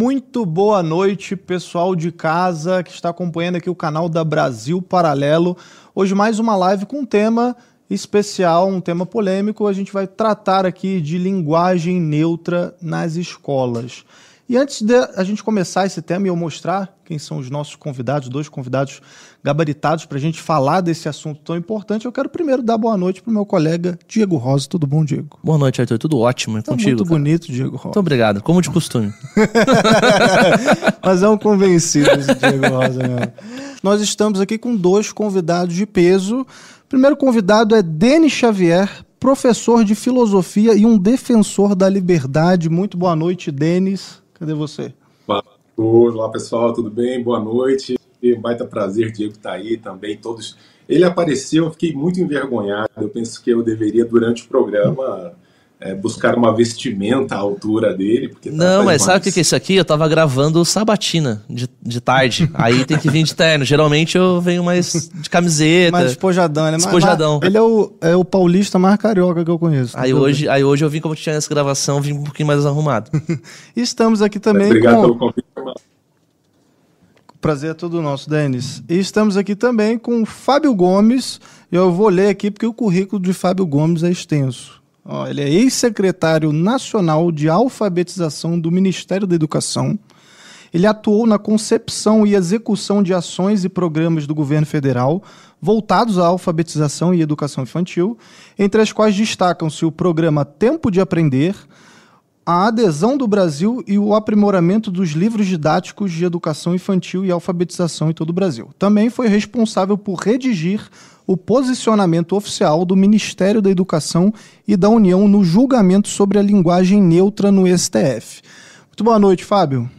Muito boa noite, pessoal de casa que está acompanhando aqui o canal da Brasil Paralelo. Hoje mais uma live com um tema especial, um tema polêmico. A gente vai tratar aqui de linguagem neutra nas escolas. E antes de a gente começar esse tema e eu mostrar quem são os nossos convidados, dois convidados gabaritados para a gente falar desse assunto tão importante, eu quero primeiro dar boa noite para o meu colega Diego Rosa. Tudo bom, Diego? Boa noite, Arthur. Tudo ótimo tá contigo. Muito cara. bonito, Diego Rosa. Muito obrigado, como de costume. Mas é um convencido esse Diego Rosa mesmo. Nós estamos aqui com dois convidados de peso. O primeiro convidado é Denis Xavier, professor de filosofia e um defensor da liberdade. Muito boa noite, Denis. Cadê você? Olá, pessoal, tudo bem? Boa noite. Um baita prazer, Diego tá aí também, todos. Ele apareceu, eu fiquei muito envergonhado. Eu penso que eu deveria, durante o programa, é, buscar uma vestimenta à altura dele. Porque não, mas sabe o que, que é isso aqui? Eu tava gravando sabatina de, de tarde. Aí tem que vir de terno. Geralmente eu venho mais de camiseta. Mais espojadão, ele é Espojadão. Ele é o, é o paulista mais carioca que eu conheço. Aí hoje, aí hoje eu vim, como tinha essa gravação, vim um pouquinho mais arrumado. Estamos aqui também. Obrigado com... pelo convite, Prazer é todo nosso, Denis. E estamos aqui também com Fábio Gomes. Eu vou ler aqui porque o currículo de Fábio Gomes é extenso. Ele é ex-secretário nacional de alfabetização do Ministério da Educação. Ele atuou na concepção e execução de ações e programas do governo federal voltados à alfabetização e educação infantil, entre as quais destacam-se o programa Tempo de Aprender, a adesão do Brasil e o aprimoramento dos livros didáticos de educação infantil e alfabetização em todo o Brasil. Também foi responsável por redigir o posicionamento oficial do Ministério da Educação e da União no julgamento sobre a linguagem neutra no STF. Muito boa noite, Fábio.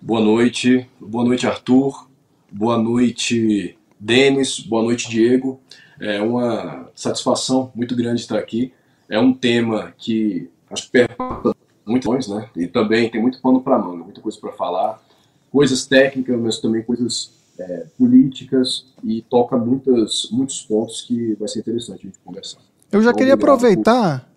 Boa noite, boa noite, Arthur. Boa noite, Denis. Boa noite, Diego. É uma satisfação muito grande estar aqui. É um tema que acho que pergunta muito longe, né? E também tem muito pano para manga, muita coisa para falar, coisas técnicas, mas também coisas é, políticas e toca muitas, muitos pontos que vai ser interessante a gente conversar. Eu já então, queria aproveitar, por...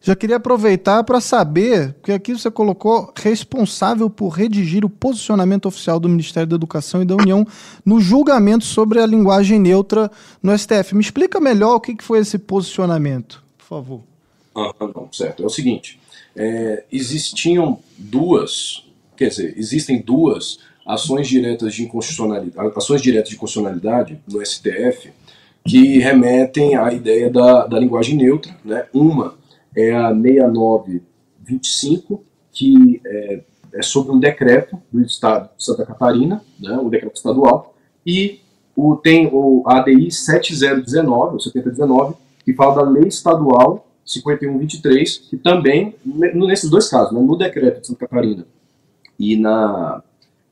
já queria aproveitar para saber, porque aqui você colocou responsável por redigir o posicionamento oficial do Ministério da Educação e da União no julgamento sobre a linguagem neutra no STF. Me explica melhor o que foi esse posicionamento, por favor. Ah, não, certo. É o seguinte, é, existiam duas, quer dizer, existem duas ações diretas de inconstitucionalidade, ações diretas de constitucionalidade no STF que remetem à ideia da, da linguagem neutra. Né? Uma é a 6925, que é, é sobre um decreto do Estado de Santa Catarina, né, um decreto estadual, e o, tem o ADI 7019, ou 7019, que fala da lei estadual 5123, que também, nesses dois casos, né, no decreto de Santa Catarina e na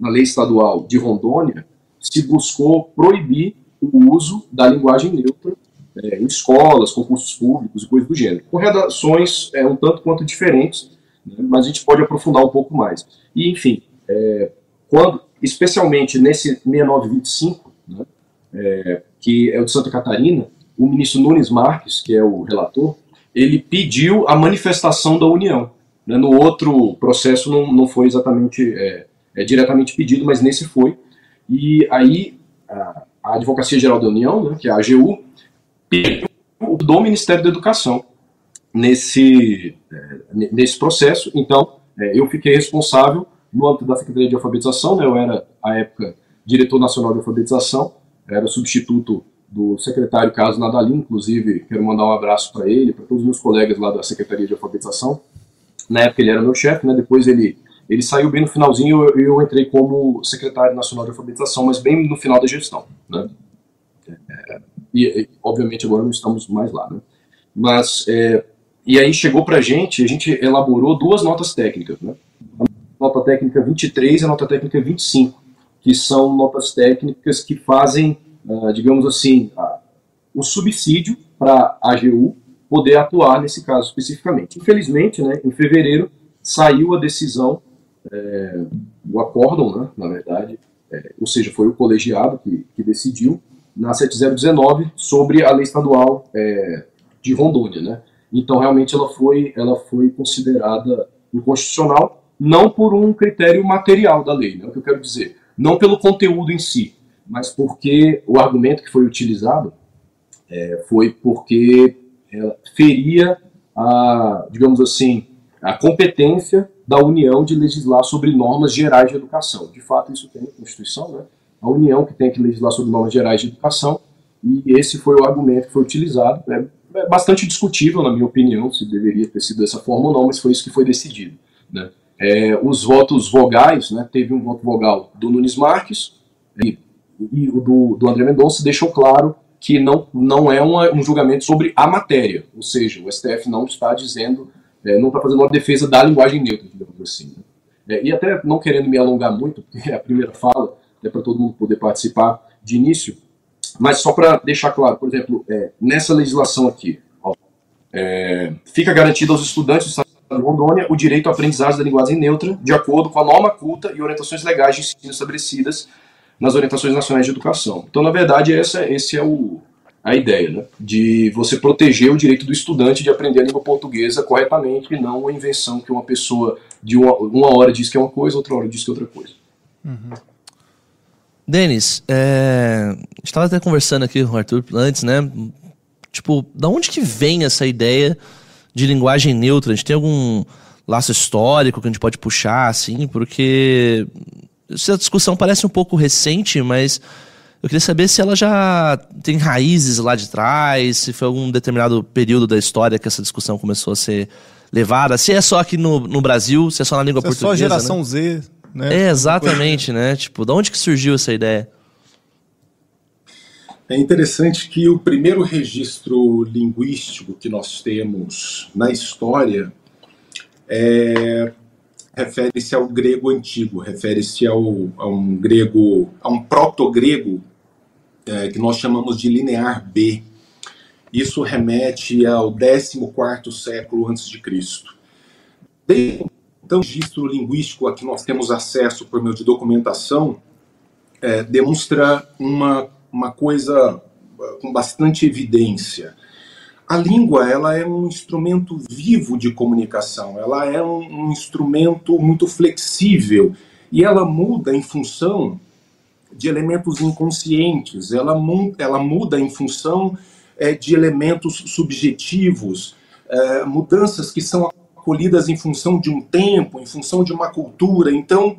na lei estadual de Rondônia, se buscou proibir o uso da linguagem neutra é, em escolas, concursos públicos e coisas do gênero. Com redações é, um tanto quanto diferentes, né, mas a gente pode aprofundar um pouco mais. E, enfim, é, quando, especialmente nesse 6925, né, é, que é o de Santa Catarina, o ministro Nunes Marques, que é o relator, ele pediu a manifestação da União. Né, no outro processo não, não foi exatamente é, é, diretamente pedido, mas nesse foi. E aí a, Advocacia Geral da União, né, que é a AGU, pediu do Ministério da Educação nesse, é, nesse processo. Então, é, eu fiquei responsável no âmbito da Secretaria de Alfabetização, né, eu era, à época, diretor nacional de alfabetização, era substituto do secretário Carlos Nadalim, inclusive quero mandar um abraço para ele, para todos os meus colegas lá da Secretaria de Alfabetização. Na época ele era meu chefe, né, depois ele ele saiu bem no finalzinho, eu, eu entrei como secretário nacional de alfabetização, mas bem no final da gestão, né? É, e, e, obviamente agora não estamos mais lá, né? Mas é, e aí chegou para a gente, a gente elaborou duas notas técnicas, né? A nota técnica 23 e a nota técnica 25, que são notas técnicas que fazem, uh, digamos assim, o subsídio para a AGU poder atuar nesse caso especificamente. Infelizmente, né, em fevereiro saiu a decisão é, o acórdão, né, na verdade, é, ou seja, foi o colegiado que, que, decidiu na 7019 sobre a lei estadual é, de Rondônia, né? Então, realmente, ela foi, ela foi considerada inconstitucional não por um critério material da lei, né, é o que eu quero dizer, não pelo conteúdo em si, mas porque o argumento que foi utilizado é, foi porque ela feria a, digamos assim, a competência da União de legislar sobre normas gerais de educação. De fato, isso tem na Constituição, né? A União que tem que legislar sobre normas gerais de educação, e esse foi o argumento que foi utilizado. É, é bastante discutível, na minha opinião, se deveria ter sido dessa forma ou não, mas foi isso que foi decidido. Né? É, os votos vogais, né, teve um voto vogal do Nunes Marques e, e o do, do André Mendonça deixou claro que não, não é uma, um julgamento sobre a matéria, ou seja, o STF não está dizendo, é, não está fazendo uma defesa da linguagem neutra, digamos assim. Né? É, e até não querendo me alongar muito, porque é a primeira fala, é para todo mundo poder participar de início, mas só para deixar claro, por exemplo, é, nessa legislação aqui, ó, é, fica garantido aos estudantes do Estado de Rondônia o direito à aprendizagem da linguagem neutra, de acordo com a norma culta e orientações legais de ensino estabelecidas nas orientações nacionais de educação. Então, na verdade, essa, esse é o, a ideia, né? de você proteger o direito do estudante de aprender a língua portuguesa corretamente e não a invenção que uma pessoa de uma, uma hora diz que é uma coisa, outra hora diz que é outra coisa. Uhum. Denis, é... estava até conversando aqui com o Arthur antes, né? Tipo, da onde que vem essa ideia de linguagem neutra? A gente tem algum laço histórico que a gente pode puxar, assim? Porque essa discussão parece um pouco recente, mas eu queria saber se ela já tem raízes lá de trás, se foi algum determinado período da história que essa discussão começou a ser levada, se é só aqui no, no Brasil, se é só na língua se portuguesa. É só a geração né? Z, né? É, exatamente, né? Tipo, de onde que surgiu essa ideia? É interessante que o primeiro registro linguístico que nós temos na história é refere-se ao grego antigo, refere-se ao, a um grego, a um proto-grego é, que nós chamamos de linear B. Isso remete ao 14º século antes de Cristo. Desde então, o registro linguístico a que nós temos acesso por meio de documentação é, demonstra uma, uma coisa com bastante evidência a língua ela é um instrumento vivo de comunicação, ela é um, um instrumento muito flexível e ela muda em função de elementos inconscientes, ela, mu ela muda em função é, de elementos subjetivos, é, mudanças que são acolhidas em função de um tempo, em função de uma cultura. Então,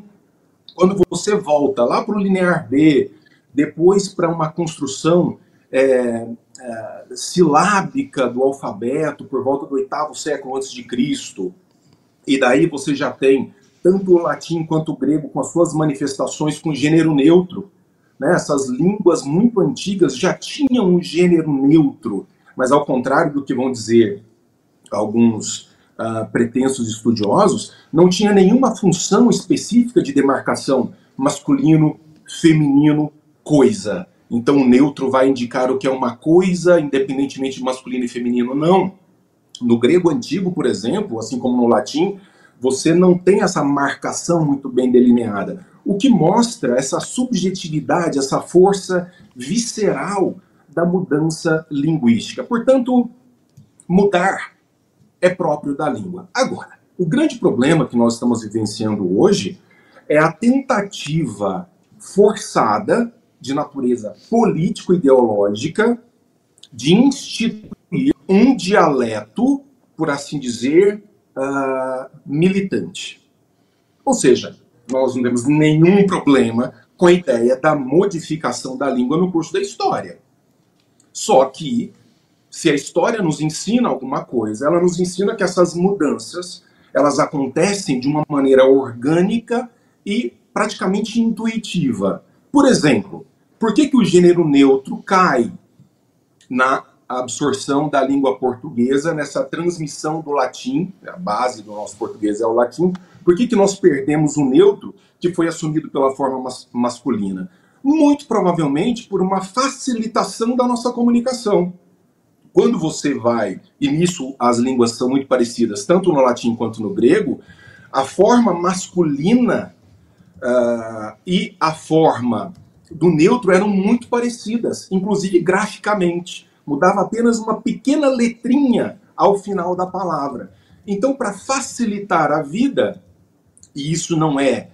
quando você volta lá para o linear B, depois para uma construção é, é, silábica do alfabeto por volta do oitavo século antes de Cristo. E daí você já tem tanto o latim quanto o grego com as suas manifestações com gênero neutro. Né? Essas línguas muito antigas já tinham um gênero neutro, mas ao contrário do que vão dizer alguns uh, pretensos estudiosos, não tinha nenhuma função específica de demarcação masculino, feminino, coisa. Então o neutro vai indicar o que é uma coisa, independentemente de masculino e feminino. Não. No grego antigo, por exemplo, assim como no latim, você não tem essa marcação muito bem delineada. O que mostra essa subjetividade, essa força visceral da mudança linguística. Portanto, mudar é próprio da língua. Agora, o grande problema que nós estamos vivenciando hoje é a tentativa forçada de natureza político-ideológica de instituir um dialeto, por assim dizer, uh, militante. Ou seja, nós não temos nenhum problema com a ideia da modificação da língua no curso da história. Só que, se a história nos ensina alguma coisa, ela nos ensina que essas mudanças elas acontecem de uma maneira orgânica e praticamente intuitiva. Por exemplo, por que, que o gênero neutro cai na absorção da língua portuguesa, nessa transmissão do latim, a base do nosso português é o latim, por que, que nós perdemos o neutro que foi assumido pela forma mas masculina? Muito provavelmente por uma facilitação da nossa comunicação. Quando você vai, e nisso as línguas são muito parecidas, tanto no latim quanto no grego, a forma masculina uh, e a forma do neutro eram muito parecidas, inclusive graficamente. Mudava apenas uma pequena letrinha ao final da palavra. Então, para facilitar a vida, e isso não é,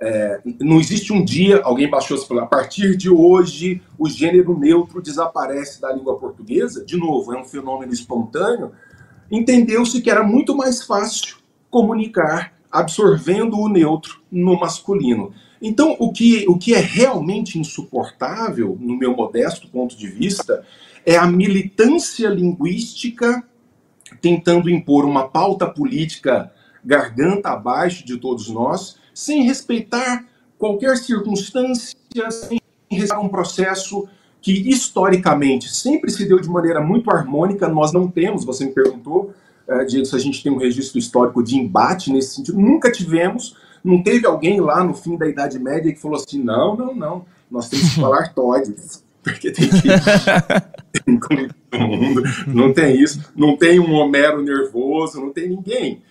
é não existe um dia alguém baixou e falou a partir de hoje o gênero neutro desaparece da língua portuguesa. De novo, é um fenômeno espontâneo. Entendeu-se que era muito mais fácil comunicar absorvendo o neutro no masculino. Então, o que, o que é realmente insuportável, no meu modesto ponto de vista, é a militância linguística tentando impor uma pauta política garganta abaixo de todos nós, sem respeitar qualquer circunstância, sem respeitar um processo que historicamente sempre se deu de maneira muito harmônica. Nós não temos, você me perguntou, uh, Diego, se a gente tem um registro histórico de embate nesse sentido. Nunca tivemos. Não teve alguém lá no fim da Idade Média que falou assim: não, não, não, nós temos que falar todes, porque tem que. mundo, não tem isso, não tem um Homero nervoso, não tem ninguém.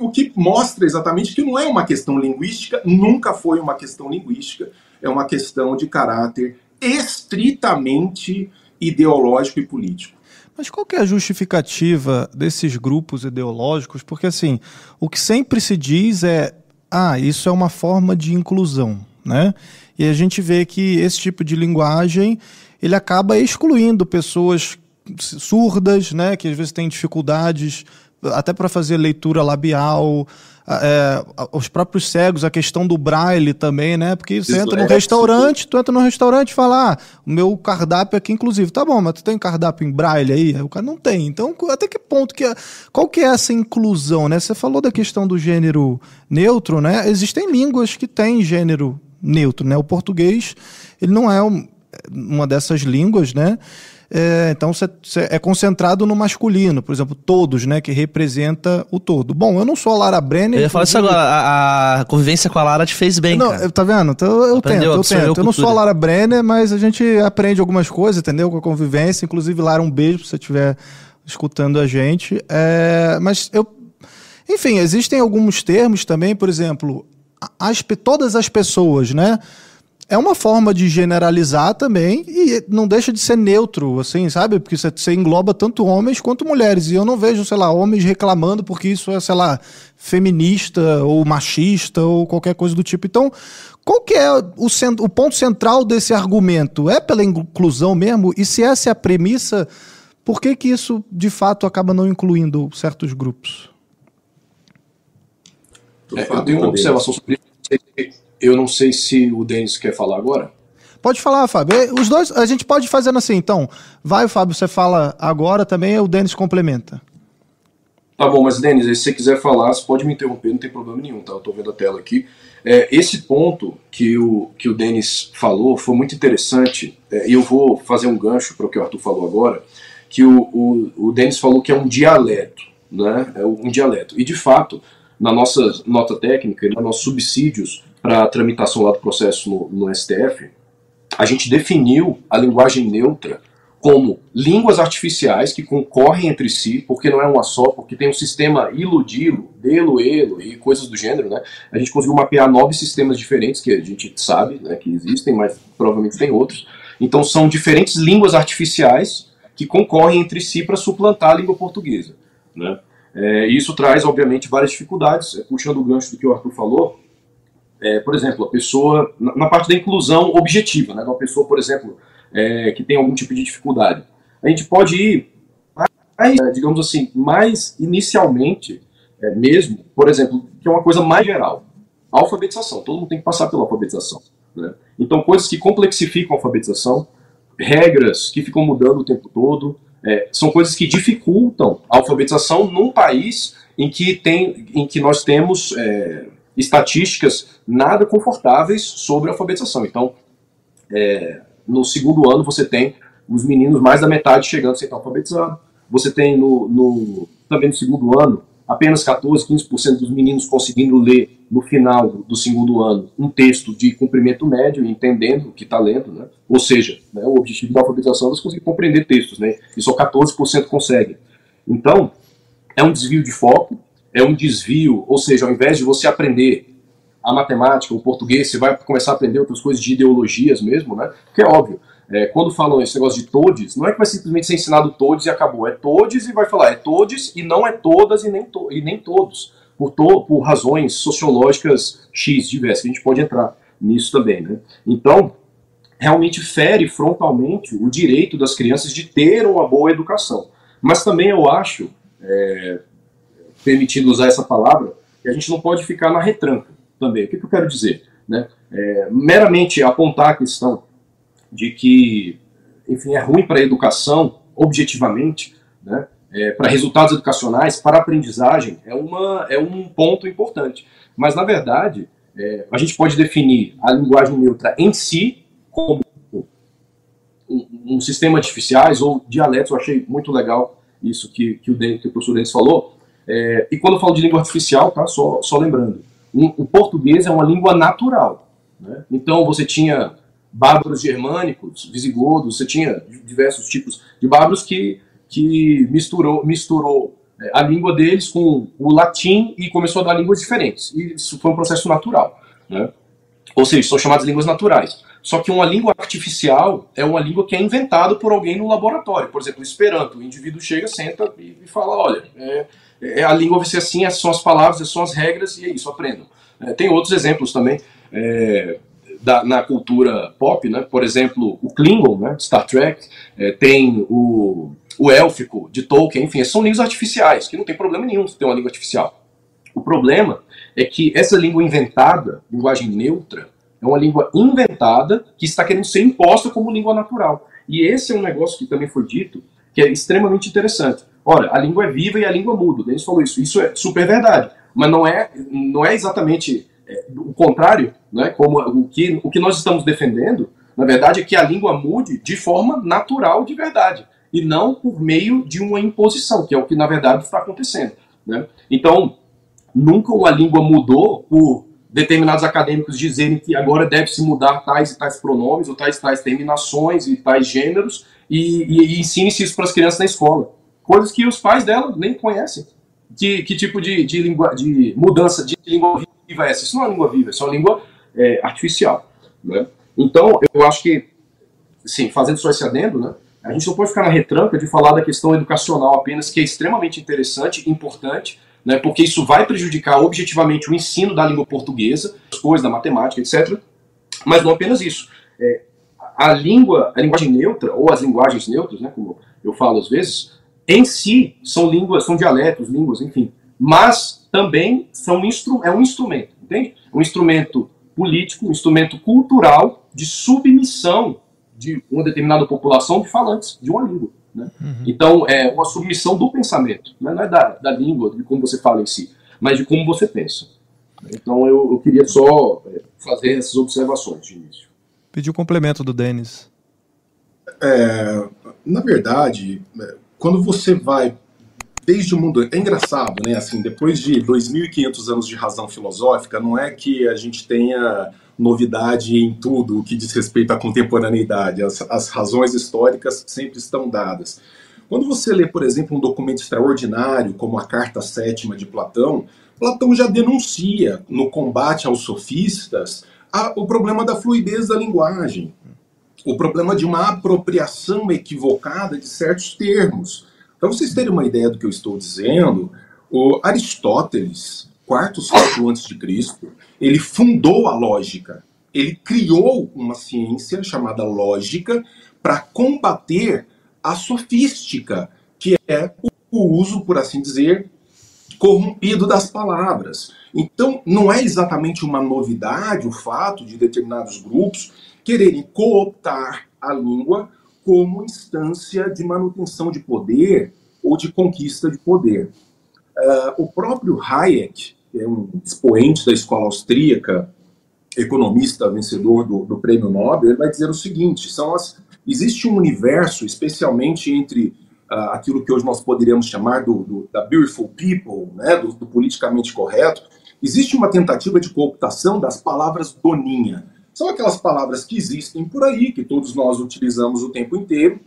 O, que mostra exatamente que não é uma questão linguística, nunca foi uma questão linguística, é uma questão de caráter estritamente ideológico e político. Mas qual que é a justificativa desses grupos ideológicos? Porque assim, o que sempre se diz é, ah, isso é uma forma de inclusão, né? E a gente vê que esse tipo de linguagem ele acaba excluindo pessoas surdas, né, que às vezes têm dificuldades até para fazer leitura labial, é, os próprios cegos, a questão do braille também, né? Porque você entra no restaurante, tu entra no restaurante e fala, ah, o meu cardápio aqui, inclusive, tá bom, mas tu tem cardápio em braille aí? O cara não tem. Então, até que ponto que é, qual que é essa inclusão, né? Você falou da questão do gênero neutro, né? Existem línguas que têm gênero neutro, né? O português, ele não é um, uma dessas línguas, né? É, então você é concentrado no masculino, por exemplo, todos, né, que representa o todo. Bom, eu não sou a Lara Brenner. Eu ia falar isso agora, a, a, convivência com a Lara te fez bem, não, cara. Tá vendo? Então eu Aprendeu, tento, eu tento. Eu não sou a Lara Brenner, mas a gente aprende algumas coisas, entendeu? Com a convivência. Inclusive, Lara, um beijo se você estiver escutando a gente. É, mas eu. Enfim, existem alguns termos também, por exemplo, as, todas as pessoas, né? É uma forma de generalizar também e não deixa de ser neutro, assim, sabe? Porque você engloba tanto homens quanto mulheres. E eu não vejo, sei lá, homens reclamando porque isso é, sei lá, feminista ou machista ou qualquer coisa do tipo. Então, qual que é o, o ponto central desse argumento? É pela inclusão mesmo? E se essa é a premissa, por que que isso, de fato, acaba não incluindo certos grupos? É, eu tenho uma observação sobre isso eu não sei se o Denis quer falar agora. Pode falar, Fábio. Os dois, a gente pode fazer assim, então. Vai, Fábio, você fala agora também, o Denis complementa. Tá bom, mas Denis, se você quiser falar, você pode me interromper, não tem problema nenhum, tá? Eu tô vendo a tela aqui. É, esse ponto que o, que o Denis falou foi muito interessante, é, e eu vou fazer um gancho para o que o Arthur falou agora, que o, o, o Denis falou que é um dialeto, né? É um dialeto. E de fato, na nossa nota técnica, nos nossos subsídios, para a tramitação lá do processo no, no STF, a gente definiu a linguagem neutra como línguas artificiais que concorrem entre si, porque não é uma só, porque tem um sistema iludilo, delo, elo e coisas do gênero, né? A gente conseguiu mapear nove sistemas diferentes que a gente sabe, né, que existem, mas provavelmente tem outros. Então são diferentes línguas artificiais que concorrem entre si para suplantar a língua portuguesa, né? É, isso traz, obviamente, várias dificuldades. É, puxando o gancho do que o Arthur falou, é, por exemplo, a pessoa, na, parte da inclusão objetiva, né, uma pessoa, por exemplo, é, que tem algum tipo de dificuldade, a gente pode ir, mais, é, digamos assim, mais inicialmente é, mesmo, por exemplo, que é uma coisa mais geral, alfabetização. Todo mundo tem que passar pela alfabetização. Né? Então, coisas que complexificam a alfabetização, regras que ficam mudando o tempo todo, é, são coisas que dificultam a alfabetização num país em que, tem, em que nós temos é, estatísticas nada confortáveis sobre a alfabetização. Então, é, no segundo ano você tem os meninos mais da metade chegando sem estar alfabetizado. Você tem no, no, também no segundo ano apenas 14, 15% dos meninos conseguindo ler no final do segundo ano um texto de cumprimento médio, entendendo o que está lendo, né? Ou seja, né, o objetivo da alfabetização é você conseguir compreender textos, né? E só 14% conseguem. Então, é um desvio de foco, é um desvio, ou seja, ao invés de você aprender a matemática, o português, você vai começar a aprender outras coisas de ideologias mesmo, né? Porque é óbvio, é, quando falam esse negócio de todes, não é que vai simplesmente ser ensinado todes e acabou. É todes e vai falar, é todes e não é todas e nem, to e nem todos. por, to, por razões sociológicas X diversas, a gente pode entrar nisso também. Né? Então, realmente fere frontalmente o direito das crianças de ter uma boa educação. Mas também eu acho, é, permitindo usar essa palavra, que a gente não pode ficar na retranca também. O que, que eu quero dizer? Né? É, meramente apontar a questão de que, enfim, é ruim para a educação, objetivamente, né? É, para resultados educacionais, para aprendizagem, é, uma, é um ponto importante. Mas, na verdade, é, a gente pode definir a linguagem neutra em si como um, um, sistema de artificiais ou dialetos. Eu achei muito legal isso que, que, o, que o professor Denis falou. É, e quando eu falo de língua artificial, tá, só, só lembrando, o português é uma língua natural. Né? Então, você tinha bárbaros germânicos, visigodos, você tinha diversos tipos de bárbaros que, que misturou, misturou é, a língua deles com o latim e começou a dar línguas diferentes. E isso foi um processo natural. Né? Ou seja, são chamadas línguas naturais. Só que uma língua artificial é uma língua que é inventada por alguém no laboratório. Por exemplo, Esperanto. O indivíduo chega, senta e fala: olha, é, é, a língua vai ser assim, essas são as palavras, essas são as regras, e é isso, aprendam. É, tem outros exemplos também. É, da, na cultura pop, né? Por exemplo, o Klingon, né? Star Trek, é, tem o, o élfico de Tolkien, enfim, são línguas artificiais, que não tem problema nenhum ter uma língua artificial. O problema é que essa língua inventada, linguagem neutra, é uma língua inventada que está querendo ser imposta como língua natural. E esse é um negócio que também foi dito, que é extremamente interessante. Ora, a língua é viva e a língua muda. O Denis falou isso. Isso é super verdade. Mas não é, não é exatamente é, o contrário, né, como o que, o que nós estamos defendendo, na verdade, é que a língua mude de forma natural de verdade, e não por meio de uma imposição, que é o que na verdade está acontecendo. Né? Então, nunca uma língua mudou por determinados acadêmicos dizerem que agora deve-se mudar tais e tais pronomes, ou tais e tais terminações e tais gêneros, e, e, e ensine-se isso para as crianças na escola. Coisas que os pais dela nem conhecem. Que, que tipo de, de, de mudança de língua viva é essa? Isso não é língua viva, é uma língua é, artificial. Né? Então, eu acho que, sim, fazendo só esse adendo, né, a gente não pode ficar na retranca de falar da questão educacional apenas, que é extremamente interessante, importante, né, porque isso vai prejudicar objetivamente o ensino da língua portuguesa, as coisas da matemática, etc. Mas não apenas isso. É, a língua, a linguagem neutra, ou as linguagens neutras, né, como eu falo às vezes, em si são línguas, são dialetos, línguas, enfim, mas também são instru é um instrumento, entende? Um instrumento político, um instrumento cultural de submissão de uma determinada população de falantes de uma língua. Né? Uhum. Então, é uma submissão do pensamento, né? não é da, da língua, de como você fala em si, mas de como você pensa. Então, eu, eu queria só é, fazer essas observações de início. Pedir o complemento do Denis. É, na verdade, é, quando você vai desde o mundo. É engraçado, né? Assim, depois de 2.500 anos de razão filosófica, não é que a gente tenha novidade em tudo o que diz respeito à contemporaneidade. As, as razões históricas sempre estão dadas. Quando você lê, por exemplo, um documento extraordinário como a Carta Sétima de Platão, Platão já denuncia no combate aos sofistas a, o problema da fluidez da linguagem, o problema de uma apropriação equivocada de certos termos. Para vocês terem uma ideia do que eu estou dizendo, o Aristóteles, quarto século antes de Cristo, ele fundou a lógica. Ele criou uma ciência chamada lógica para combater a sofística, que é o uso, por assim dizer, corrompido das palavras. Então, não é exatamente uma novidade o fato de determinados grupos quererem cooptar a língua como instância de manutenção de poder ou de conquista de poder. Uh, o próprio Hayek, que é um expoente da escola austríaca, economista vencedor do, do prêmio Nobel, ele vai dizer o seguinte: são as, existe um universo, especialmente entre uh, aquilo que hoje nós poderíamos chamar do, do da beautiful people, né, do, do politicamente correto, existe uma tentativa de cooptação das palavras doninha. São aquelas palavras que existem por aí, que todos nós utilizamos o tempo inteiro,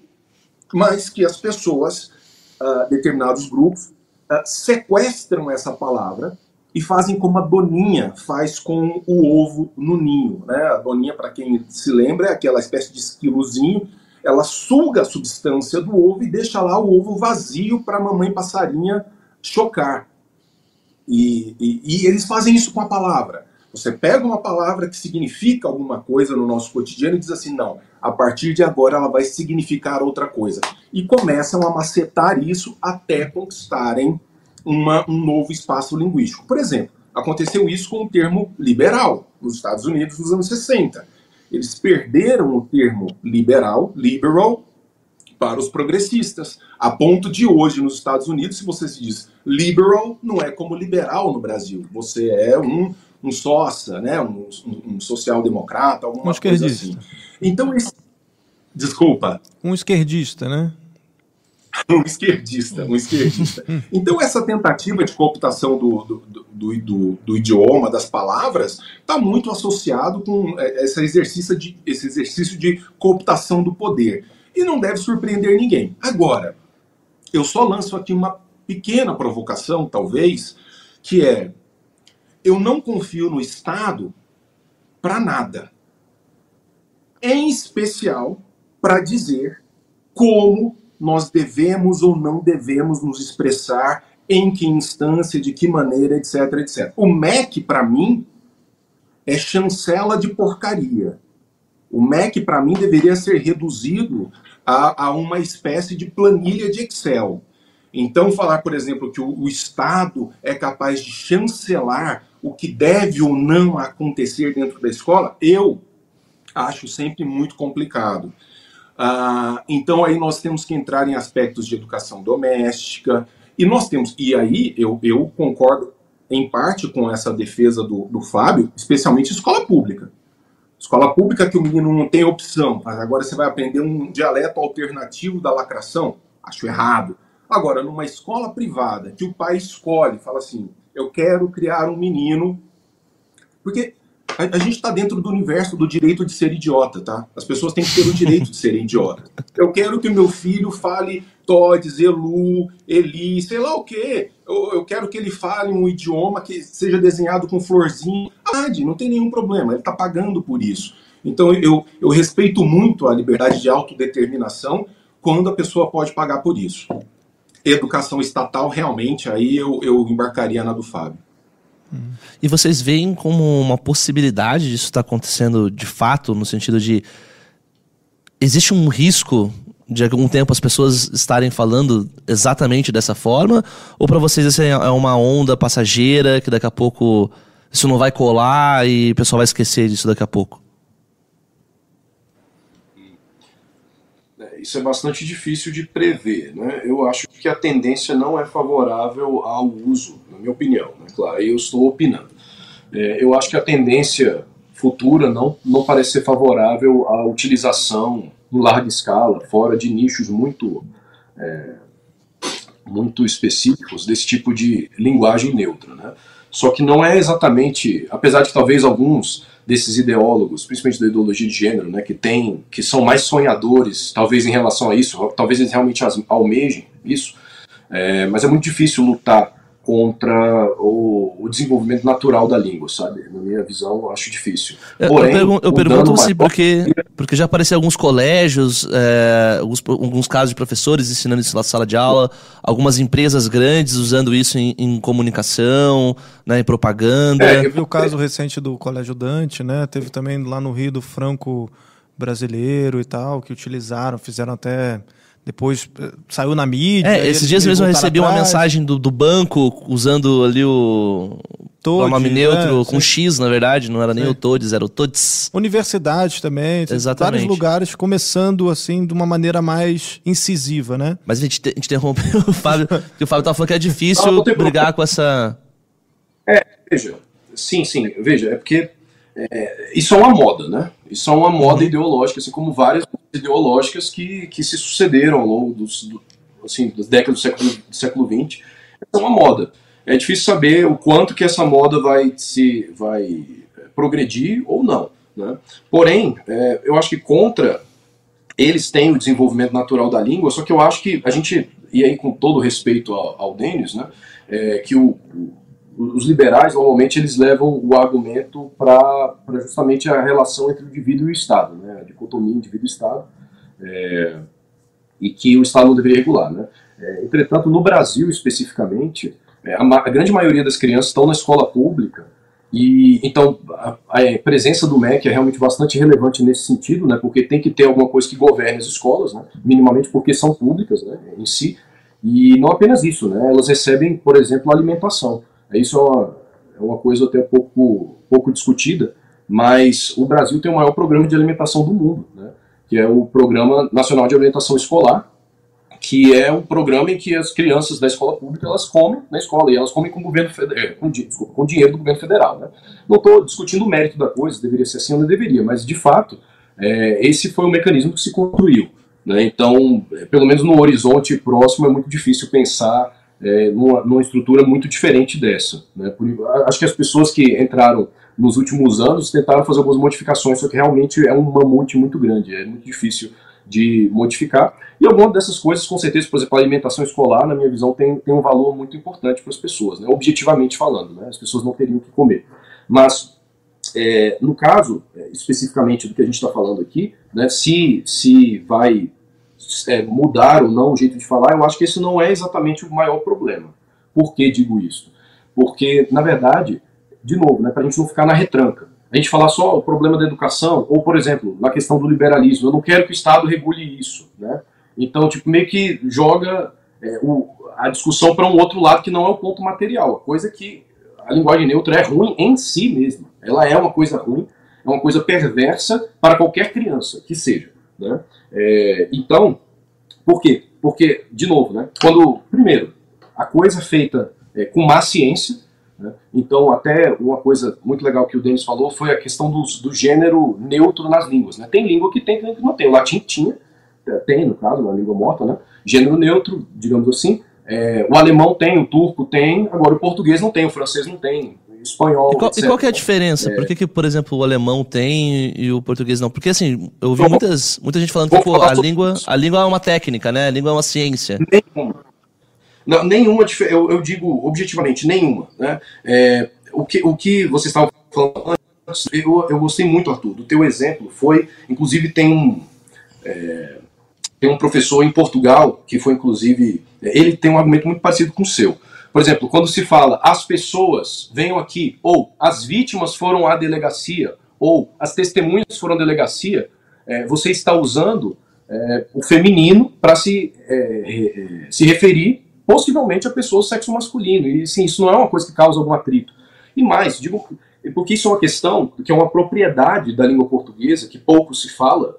mas que as pessoas, uh, determinados grupos, uh, sequestram essa palavra e fazem como a doninha faz com o ovo no ninho. Né? A doninha, para quem se lembra, é aquela espécie de esquilozinho, ela suga a substância do ovo e deixa lá o ovo vazio para a mamãe passarinha chocar. E, e, e eles fazem isso com a palavra. Você pega uma palavra que significa alguma coisa no nosso cotidiano e diz assim: não, a partir de agora ela vai significar outra coisa. E começam a macetar isso até conquistarem uma, um novo espaço linguístico. Por exemplo, aconteceu isso com o termo liberal nos Estados Unidos nos anos 60. Eles perderam o termo liberal, liberal, para os progressistas, a ponto de hoje nos Estados Unidos, se você se diz liberal, não é como liberal no Brasil. Você é um, um sócia, né? um, um social-democrata, alguma um coisa assim. Então, esse... desculpa. Um esquerdista, né? um esquerdista, um esquerdista. Então, essa tentativa de cooptação do, do, do, do, do idioma, das palavras, está muito associado com é, esse exercício, de, esse exercício de cooptação do poder. E não deve surpreender ninguém. Agora, eu só lanço aqui uma pequena provocação, talvez, que é: eu não confio no Estado para nada. Em especial para dizer como nós devemos ou não devemos nos expressar, em que instância, de que maneira, etc, etc. O MEC, para mim, é chancela de porcaria. O MEC, para mim, deveria ser reduzido a, a, uma espécie de planilha de Excel. Então, falar, por exemplo, que o, o Estado é capaz de chancelar o que deve ou não acontecer dentro da escola, eu acho sempre muito complicado. Ah, então aí nós temos que entrar em aspectos de educação doméstica e nós temos e aí eu, eu concordo em parte com essa defesa do, do Fábio, especialmente escola pública. Escola pública que o menino não tem opção, mas agora você vai aprender um dialeto alternativo da lacração, acho errado. Agora, numa escola privada, que o pai escolhe, fala assim: eu quero criar um menino. Porque a, a gente está dentro do universo do direito de ser idiota, tá? As pessoas têm que ter o direito de serem idiotas. Eu quero que o meu filho fale Todd, Zelu, Eli, sei lá o quê. Eu, eu, quero que ele fale um idioma que seja desenhado com florzinho. Ah, não tem nenhum problema, ele está pagando por isso. Então eu, eu respeito muito a liberdade de autodeterminação quando a pessoa pode pagar por isso. Educação estatal, realmente, aí eu, eu embarcaria na do Fábio. E vocês veem como uma possibilidade disso estar tá acontecendo de fato, no sentido de. Existe um risco de algum tempo as pessoas estarem falando exatamente dessa forma? Ou para vocês isso é uma onda passageira que daqui a pouco isso não vai colar e o pessoal vai esquecer disso daqui a pouco? É, isso é bastante difícil de prever. Né? Eu acho que a tendência não é favorável ao uso na minha opinião, né? claro, eu estou opinando. É, eu acho que a tendência futura não, não parece ser favorável à utilização em larga escala, fora de nichos muito, é, muito específicos desse tipo de linguagem neutra. Né? Só que não é exatamente, apesar de talvez alguns desses ideólogos, principalmente da ideologia de gênero, né, que tem, que são mais sonhadores, talvez em relação a isso, talvez eles realmente almejem isso, é, mas é muito difícil lutar contra o, o, desenvolvimento natural da língua, sabe? Na minha visão, eu acho difícil. Porém, eu, pergun eu pergunto se porque, porque já apareceu alguns colégios, é, alguns, alguns casos de professores ensinando isso na sala de aula, algumas empresas grandes usando isso em, em comunicação, né, em propaganda. É, eu vi o caso recente do Colégio Dante, né? Teve também lá no Rio do Franco brasileiro e tal, que utilizaram, fizeram até depois eh, saiu na mídia. É, esses dias mesmo eu recebi uma mensagem do, do banco usando ali o Todes, nome neutro, é, com sim. X, na verdade, não era sim. nem o Todes, era o Todes. Universidades também, Exatamente. vários lugares começando assim de uma maneira mais incisiva, né? Mas a gente, a gente interrompeu o Fábio, porque o Fábio estava falando que é difícil brigar com essa. É, veja, sim, sim, veja, é porque é, isso é uma moda, né? Isso é uma moda uhum. ideológica, assim como várias ideológicas que, que se sucederam ao longo dos, do, assim, das décadas do século, do século XX. É uma moda. É difícil saber o quanto que essa moda vai se vai é, progredir ou não. Né? Porém, é, eu acho que contra eles têm o desenvolvimento natural da língua, só que eu acho que a gente, e aí com todo respeito ao, ao Denis, né, é, que o, os liberais normalmente eles levam o argumento para justamente a relação entre o indivíduo e o Estado, né, a dicotomia indivíduo-Estado, é, e que o Estado não deveria regular. Né. É, entretanto, no Brasil especificamente, é, a, a, grande maioria das crianças estão na escola pública, e então a, a, presença do MEC é realmente bastante relevante nesse sentido, né, porque tem que ter alguma coisa que governe as escolas, né, minimamente porque são públicas né, em si, e não apenas isso, né, elas recebem, por exemplo, alimentação. Isso é uma, é uma coisa até pouco, pouco discutida, mas o Brasil tem o maior programa de alimentação do mundo, né, que é o Programa Nacional de Alimentação Escolar, que é um programa em que as crianças da escola pública elas comem na escola e elas comem com, governo é, com, desculpa, com dinheiro do governo federal. Né? Não estou discutindo o mérito da coisa, deveria ser assim ou não deveria, mas de fato é, esse foi o mecanismo que se construiu. Né? Então, pelo menos no horizonte próximo, é muito difícil pensar é, numa, numa, estrutura muito diferente dessa. Né? Por, acho que as pessoas que entraram nos últimos anos tentaram fazer algumas modificações, só que realmente é um mamute muito grande, é muito difícil de modificar. E algumas dessas coisas, com certeza, por exemplo, a alimentação escolar, na minha visão, tem, tem um valor muito importante para as pessoas, né? objetivamente falando, né? as pessoas não teriam que comer. Mas, é, no caso, é, especificamente do que a gente está falando aqui, né, se, se vai é, mudar ou não o jeito de falar, eu acho que esse não é exatamente o maior problema. Por que digo isso? Porque, na verdade, de novo, né, para a gente não ficar na retranca, a gente falar só o problema da educação, ou, por exemplo, na questão do liberalismo, eu não quero que o Estado regule isso, né? Então, tipo, meio que joga é, o, a discussão para um outro lado que não é o ponto material. A coisa que a linguagem neutra é ruim em si mesma. Ela é uma coisa ruim, é uma coisa perversa para qualquer criança que seja. Né? É, então, por quê? Porque, de novo, né, quando, primeiro, a coisa feita é, com má ciência, né, então até uma coisa muito legal que o Denis falou foi a questão do, do gênero neutro nas línguas. Né? Tem língua que tem, tem língua que não tem. O latim tinha, é, tem, no caso, uma língua morta, né? gênero neutro, digamos assim. É, o alemão tem, o turco tem, agora o português não tem, o francês não tem, espanhol. E qual, e qual é a diferença? É... Por que, que, por exemplo, o alemão tem e o português não? Porque assim, eu ouvi muitas, muita gente falando que pô, a, língua, a língua é uma técnica, né? A língua é uma ciência. Nenhuma. Não, nenhuma, eu, eu, digo objetivamente, nenhuma. Né? É, o, que, o que você estava falando antes, eu, eu gostei muito, Arthur, do teu exemplo. Foi, inclusive, tem um. É, tem um professor em Portugal que foi, inclusive, ele tem um argumento muito parecido com o seu por exemplo, quando se fala as pessoas venham aqui, ou as vítimas foram à delegacia, ou as testemunhas foram à delegacia, é, você está usando é, o feminino para se, é, se referir possivelmente a pessoas do sexo masculino. E sim, isso não é uma coisa que causa algum atrito. E mais, digo, porque isso é uma questão que é uma propriedade da língua portuguesa que pouco se fala,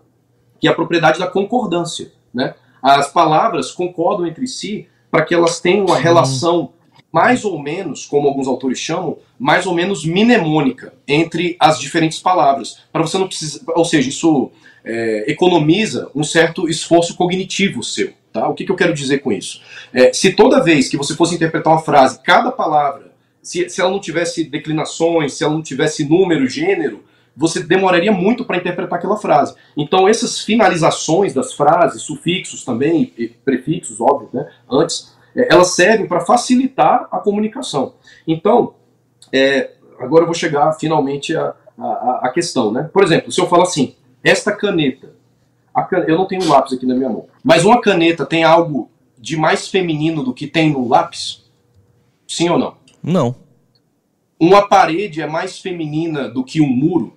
que é a propriedade da concordância. Né? As palavras concordam entre si para que elas tenham uma relação mais ou menos, como alguns autores chamam, mais ou menos mnemônica entre as diferentes palavras. Para você não precisar. Ou seja, isso é, economiza um certo esforço cognitivo seu. Tá? O que, que eu quero dizer com isso? É, se toda vez que você fosse interpretar uma frase, cada palavra, se, se ela não tivesse declinações, se ela não tivesse número, gênero, você demoraria muito para interpretar aquela frase. Então, essas finalizações das frases, sufixos também, e prefixos, óbvio, né, antes, elas servem para facilitar a comunicação. Então, é, agora eu vou chegar finalmente à, à, à, questão. Né? Por exemplo, se eu falar assim, esta caneta, caneta, eu não tenho um lápis aqui na minha mão, mas uma caneta tem algo de mais feminino do que tem no lápis? Sim ou não? Não. Uma parede é mais feminina do que um muro?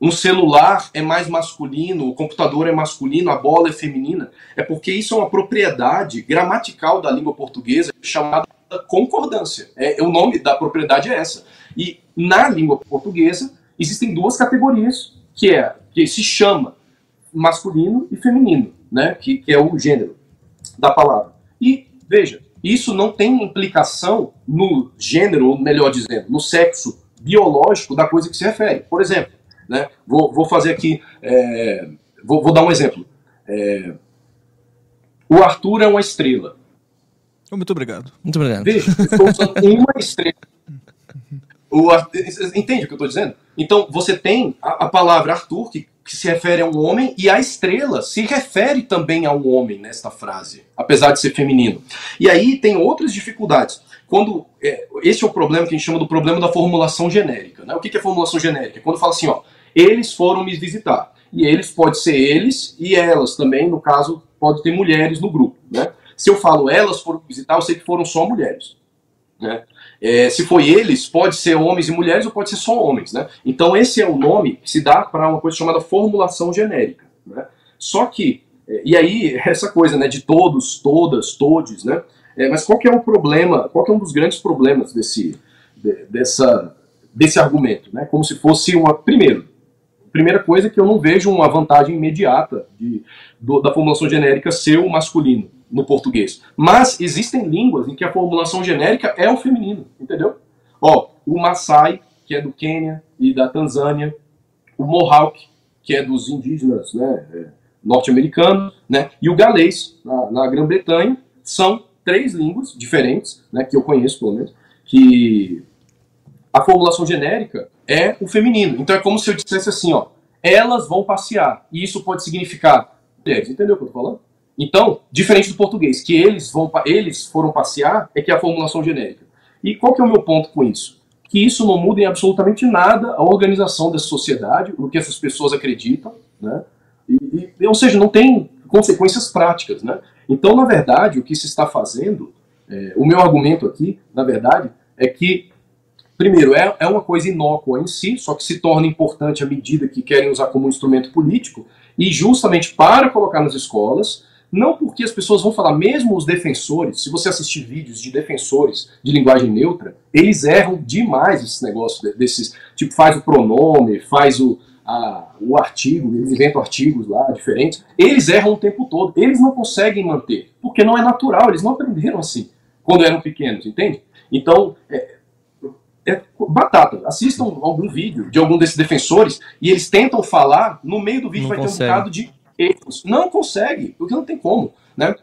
Um celular é mais masculino, o computador é masculino, a bola é feminina, é porque isso é uma propriedade gramatical da língua portuguesa chamada concordância. É, o nome da propriedade é essa. E na língua portuguesa existem duas categorias que é que se chama masculino e feminino, né? Que, que é o gênero da palavra. E veja, isso não tem implicação no gênero, ou melhor dizendo, no sexo biológico da coisa que se refere. Por exemplo, né? Vou, vou fazer aqui, é, vou, vou, dar um exemplo. É, o Arthur é uma estrela. Muito obrigado. Muito obrigado. Veja, estou usando uma estrela. O Arthur, entende o que eu estou dizendo? Então, você tem a, a palavra Arthur, que, que, se refere a um homem, e a estrela se refere também a um homem nesta frase, apesar de ser feminino. E aí tem outras dificuldades. Quando é, Esse é o problema que a gente chama do problema da formulação genérica. Né? O que, que é formulação genérica? Quando fala assim, ó, eles foram me visitar. E eles pode ser eles e elas também, no caso, pode ter mulheres no grupo. Né? Se eu falo elas foram visitar, eu sei que foram só mulheres. Né? É, se foi eles, pode ser homens e mulheres ou pode ser só homens. Né? Então, esse é o nome que se dá para uma coisa chamada formulação genérica. Né? Só que, e aí, essa coisa né, de todos, todas, todes, né? É, mas qual que é o problema, qual que é um dos grandes problemas desse, de, dessa, desse argumento? Né? Como se fosse uma. Primeiro, primeira coisa é que eu não vejo uma vantagem imediata de, do, da formulação genérica ser o masculino no português. Mas existem línguas em que a formulação genérica é o feminino, entendeu? Ó, o Maasai, que é do Quênia e da Tanzânia, o Mohawk, que é dos indígenas né, é, norte-americanos, né, e o galês, na, na Grã-Bretanha, são três línguas diferentes, né, que eu conheço pelo menos, que a formulação genérica é o feminino. Então é como se eu dissesse assim, ó, elas vão passear. E isso pode significar mulheres, entendeu o que eu tô falando? Então, diferente do português, que eles vão eles foram passear, é que é a formulação genérica. E qual que é o meu ponto com isso? Que isso não muda em absolutamente nada a organização dessa sociedade, o que essas pessoas acreditam, né? E, e, ou seja, não tem consequências práticas, né? Então, na verdade, o que se está fazendo, é, o meu argumento aqui, na verdade, é que, primeiro, é, é uma coisa inócua em si, só que se torna importante à medida que querem usar como instrumento político, e justamente para colocar nas escolas, não porque as pessoas vão falar, mesmo os defensores, se você assistir vídeos de defensores de linguagem neutra, eles erram demais esse negócio desses, tipo, faz o pronome, faz o, a, o artigo, eles inventam artigos lá diferentes, eles erram o tempo todo, eles não conseguem manter, porque não é natural, eles não aprenderam assim quando eram pequenos, entende? Então, é, é batata. Assistam algum vídeo de algum desses defensores e eles tentam falar, no meio do vídeo não vai consegue. ter um bocado de erros. Não consegue, porque não tem como, né?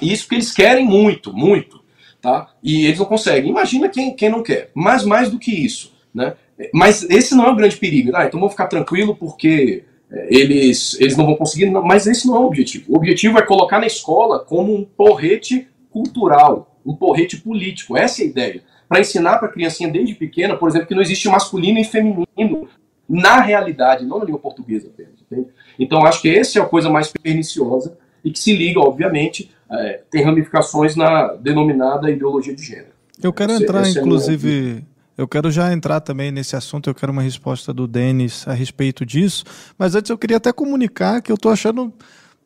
E isso porque eles querem muito, muito, tá? E eles não conseguem. Imagina quem, quem não quer. Mas mais do que isso, né? Mas esse não é o grande perigo. Ah, então vou ficar tranquilo porque é, eles, eles não vão conseguir. Não, mas esse não é o objetivo. O objetivo é colocar na escola como um porrete cultural, um porrete político. Essa é a ideia. Para ensinar para a criancinha desde pequena, por exemplo, que não existe masculino e feminino na realidade, não na língua portuguesa apenas. Entende? Então acho que essa é a coisa mais perniciosa e que se liga, obviamente, é, tem ramificações na denominada ideologia de gênero. Eu quero esse, entrar, esse inclusive. É eu quero já entrar também nesse assunto, eu quero uma resposta do Denis a respeito disso, mas antes eu queria até comunicar que eu estou achando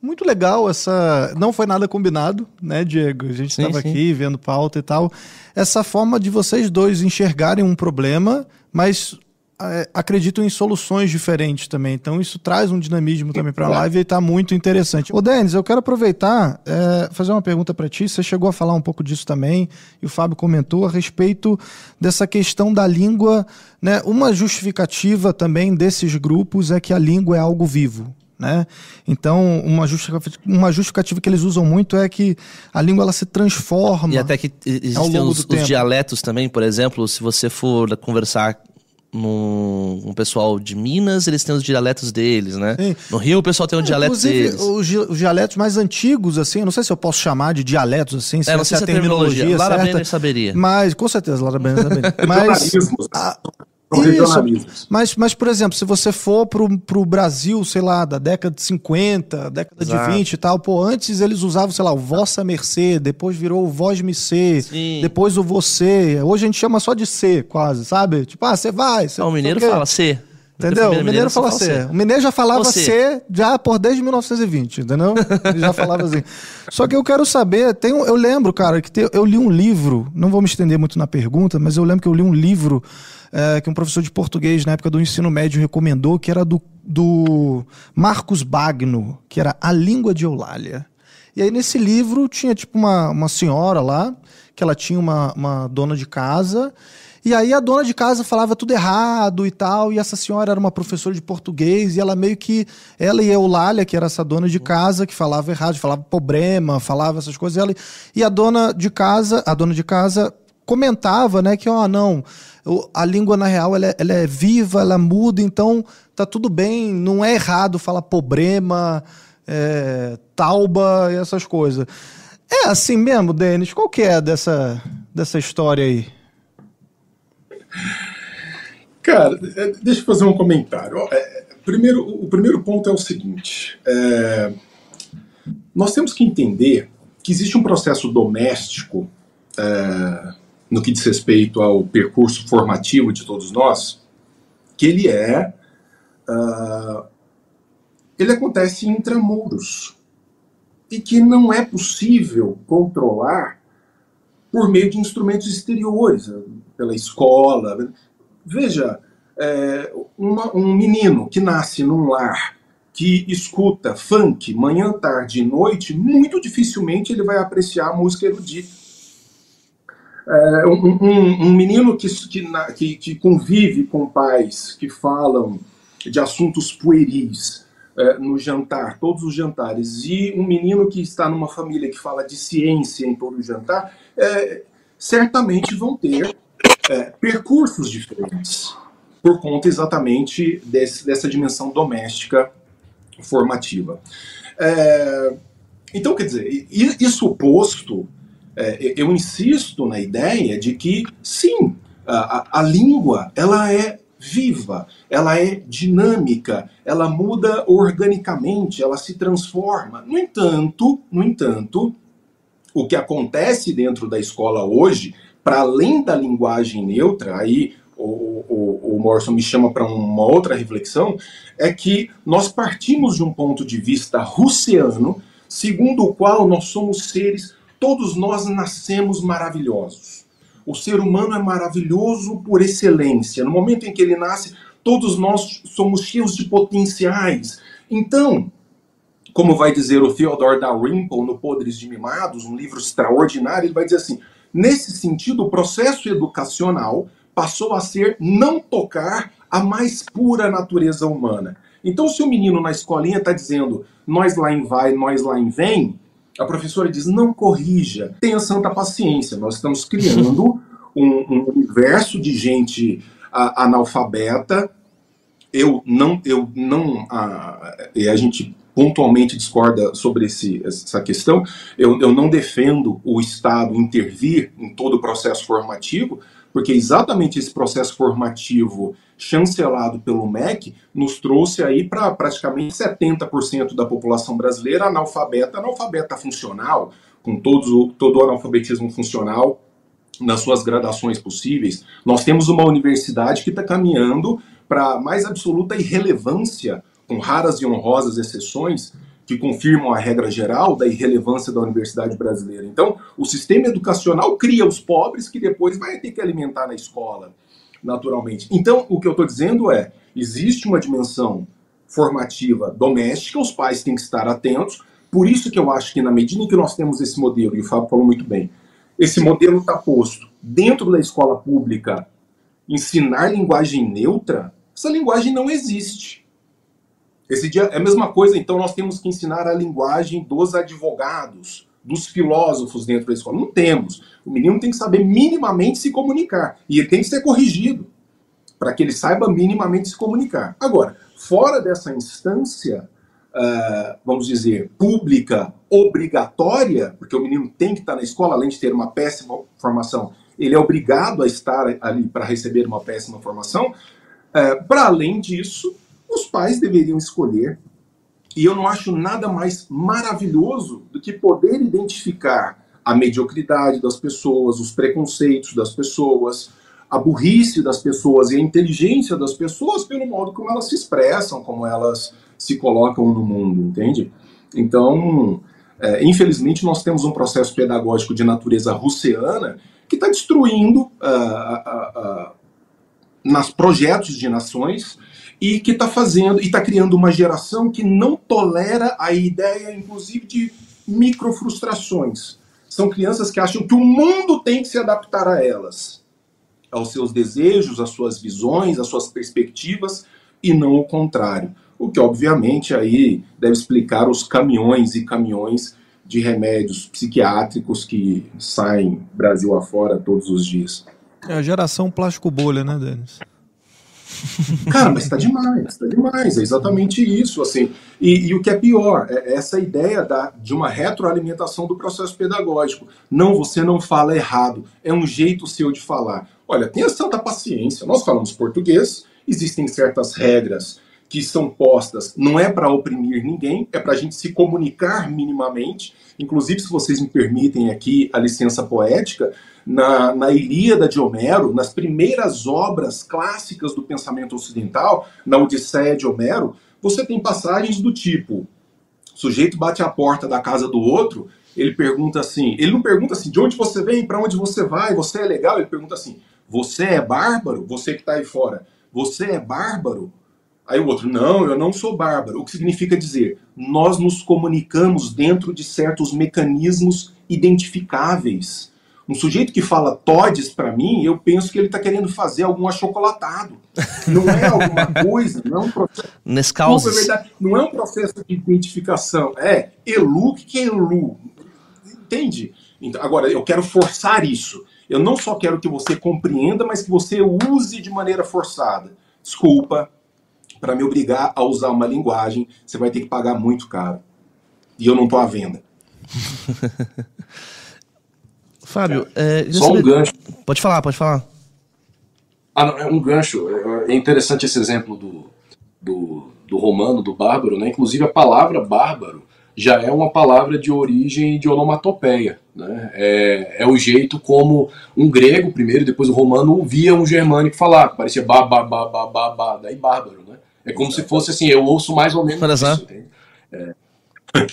muito legal essa. Não foi nada combinado, né, Diego? A gente estava aqui vendo pauta e tal. Essa forma de vocês dois enxergarem um problema, mas é, acreditam em soluções diferentes também. Então isso traz um dinamismo também para a live e está muito interessante. Ô Denis, eu quero aproveitar é, fazer uma pergunta para ti. Você chegou a falar um pouco disso também e o Fábio comentou a respeito dessa questão da língua. Né? Uma justificativa também desses grupos é que a língua é algo vivo. Né? Então, uma justificativa, uma justificativa que eles usam muito é que a língua ela se transforma. E até que existem os, os dialetos também, por exemplo, se você for conversar no, um pessoal de Minas, eles têm os dialetos deles, né? Sim. No Rio, o pessoal tem um dialeto deles. Os, os dialetos mais antigos, assim, eu não sei se eu posso chamar de dialetos, assim, se é, não sei se é a terminologia, terminologia Lara certa. saberia. Mas, com certeza, Lara Brenner saberia. Mas, a, isso, mas, mas, por exemplo, se você for pro, pro Brasil, sei lá, da década de 50, década Exato. de 20 e tal, pô, antes eles usavam, sei lá, o Vossa Mercê, depois virou o Vós Me Ser, depois o Você. Hoje a gente chama só de C, quase, sabe? Tipo, ah, você vai. Cê, o mineiro fala C. Entendeu? O mineiro, mineiro fala C. O mineiro já falava C já por desde 1920, entendeu? Ele já falava assim. Só que eu quero saber, tem, eu lembro, cara, que tem, eu li um livro, não vou me estender muito na pergunta, mas eu lembro que eu li um livro é, que um professor de português na época do ensino médio recomendou, que era do, do Marcos Bagno, que era A Língua de Eulália. E aí nesse livro tinha tipo uma, uma senhora lá, que ela tinha uma, uma dona de casa, e aí a dona de casa falava tudo errado e tal, e essa senhora era uma professora de português, e ela meio que, ela e Eulália, que era essa dona de casa, que falava errado, falava problema, falava essas coisas, ela, e a dona de casa, a dona de casa comentava, né, que, ó, oh, não, a língua, na real, ela é, ela é, viva, ela muda, então tá tudo bem, não é errado falar problema, é, tauba e essas coisas. É assim mesmo, Denis? Qual que é dessa, dessa história aí? Cara, é, deixa eu fazer um comentário. É, primeiro, o primeiro ponto é o seguinte: é, nós temos que entender que existe um processo doméstico é, no que diz respeito ao percurso formativo de todos nós, que ele é. Uh, ele acontece intramuros e que não é possível controlar por meio de instrumentos exteriores, pela escola. Veja, é, uma, um menino que nasce num lar que escuta funk manhã, tarde e noite, muito dificilmente ele vai apreciar a música erudita. É, um, um, um, menino que, que, que, convive com pais que falam de assuntos pueris é, no jantar, todos os jantares, e um menino que está numa família que fala de ciência em todo o jantar, é, certamente vão ter é, percursos diferentes por conta exatamente desse, dessa dimensão doméstica formativa. É, então, quer dizer, isso posto, é, eu insisto na ideia de que, sim, a, a, língua ela é viva, ela é dinâmica, ela muda organicamente, ela se transforma. No entanto, no entanto, o que acontece dentro da escola hoje, para além da linguagem neutra, aí o, o, o Morrison me chama para uma outra reflexão, é que nós partimos de um ponto de vista russiano, segundo o qual nós somos seres Todos nós nascemos maravilhosos. O ser humano é maravilhoso por excelência. No momento em que ele nasce, todos nós somos cheios de potenciais. Então, como vai dizer o Theodore Dalrymple no Podres de Mimados, um livro extraordinário, ele vai dizer assim: nesse sentido, o processo educacional passou a ser não tocar a mais pura natureza humana. Então, se o menino na escolinha está dizendo nós lá em vai, nós lá em vem, a professora diz: não corrija, tenha santa paciência. Nós estamos criando um, um universo de gente a, analfabeta. Eu não, eu não, a, e a gente pontualmente discorda sobre esse, essa questão. Eu, eu não defendo o Estado intervir em todo o processo formativo, porque exatamente esse processo formativo chancelado pelo MEC, nos trouxe aí para praticamente 70% da população brasileira analfabeta, analfabeta funcional, com todos todo o analfabetismo funcional nas suas gradações possíveis. Nós temos uma universidade que está caminhando para mais absoluta irrelevância, com raras e honrosas exceções, que confirmam a regra geral da irrelevância da universidade brasileira. Então, o sistema educacional cria os pobres que depois vai ter que alimentar na escola naturalmente. Então, o que eu estou dizendo é: existe uma dimensão formativa doméstica, os pais têm que estar atentos. Por isso que eu acho que na medida em que nós temos esse modelo, e o Fábio falou muito bem, esse modelo está posto dentro da escola pública, ensinar linguagem neutra, essa linguagem não existe. Esse dia é a mesma coisa, então nós temos que ensinar a linguagem dos advogados, dos filósofos dentro da escola. Não temos. O menino tem que saber minimamente se comunicar. E ele tem que ser corrigido para que ele saiba minimamente se comunicar. Agora, fora dessa instância, uh, vamos dizer, pública, obrigatória, porque o menino tem que estar na escola, além de ter uma péssima formação, ele é obrigado a estar ali para receber uma péssima formação. Uh, para além disso, os pais deveriam escolher e eu não acho nada mais maravilhoso do que poder identificar a mediocridade das pessoas, os preconceitos das pessoas, a burrice das pessoas e a inteligência das pessoas pelo modo como elas se expressam, como elas se colocam no mundo, entende? Então, é, infelizmente, nós temos um processo pedagógico de natureza russiana que está destruindo uh, uh, uh, nas projetos de nações e que está fazendo e está criando uma geração que não tolera a ideia, inclusive, de microfrustrações. São crianças que acham que o mundo tem que se adaptar a elas, aos seus desejos, às suas visões, às suas perspectivas, e não o contrário. O que, obviamente, aí deve explicar os caminhões e caminhões de remédios psiquiátricos que saem Brasil afora todos os dias. É a geração plástico bolha, né, Denis? Cara, mas está demais, está demais, é exatamente isso, assim. E, e, o que é pior, é essa ideia da, de uma retroalimentação do processo pedagógico. Não, você não fala errado, é um jeito seu de falar. Olha, tenha santa paciência, nós falamos português, existem certas regras que são postas não é para oprimir ninguém, é para a gente se comunicar minimamente. Inclusive, se vocês me permitem aqui a licença poética, na, na Ilíada de Homero, nas primeiras obras clássicas do pensamento ocidental, na Odisseia de Homero, você tem passagens do tipo: o sujeito bate a porta da casa do outro, ele pergunta assim, ele não pergunta assim, de onde você vem, para onde você vai, você é legal, ele pergunta assim, você é bárbaro? Você que está aí fora, você é bárbaro? Aí o outro, não, eu não sou bárbaro. O que significa dizer, nós nos comunicamos dentro de certos mecanismos identificáveis. Um sujeito que fala todes para mim, eu penso que ele está querendo fazer algum achocolatado. Não é alguma coisa, não é um processo. Não, é verdade, não é um processo de identificação. É elu, o que é elu? Entende? Então, agora, eu quero forçar isso. Eu não só quero que você compreenda, mas que você use de maneira forçada. Desculpa, para me obrigar a usar uma linguagem, você vai ter que pagar muito caro. E eu não estou à venda. Fábio, é, só um gancho. Pode falar, pode falar. Ah, não, é um gancho. É, interessante esse exemplo do, do, do romano, do bárbaro, né? Inclusive a palavra bárbaro já é uma palavra de origem de onomatopeia. Né? É, é o jeito como um grego, primeiro, depois o romano, ouvia um germânico falar. Parecia ba, ba, ba, ba, ba, ba daí bárbaro. É como se fosse assim, eu ouço mais ou menos isso. É,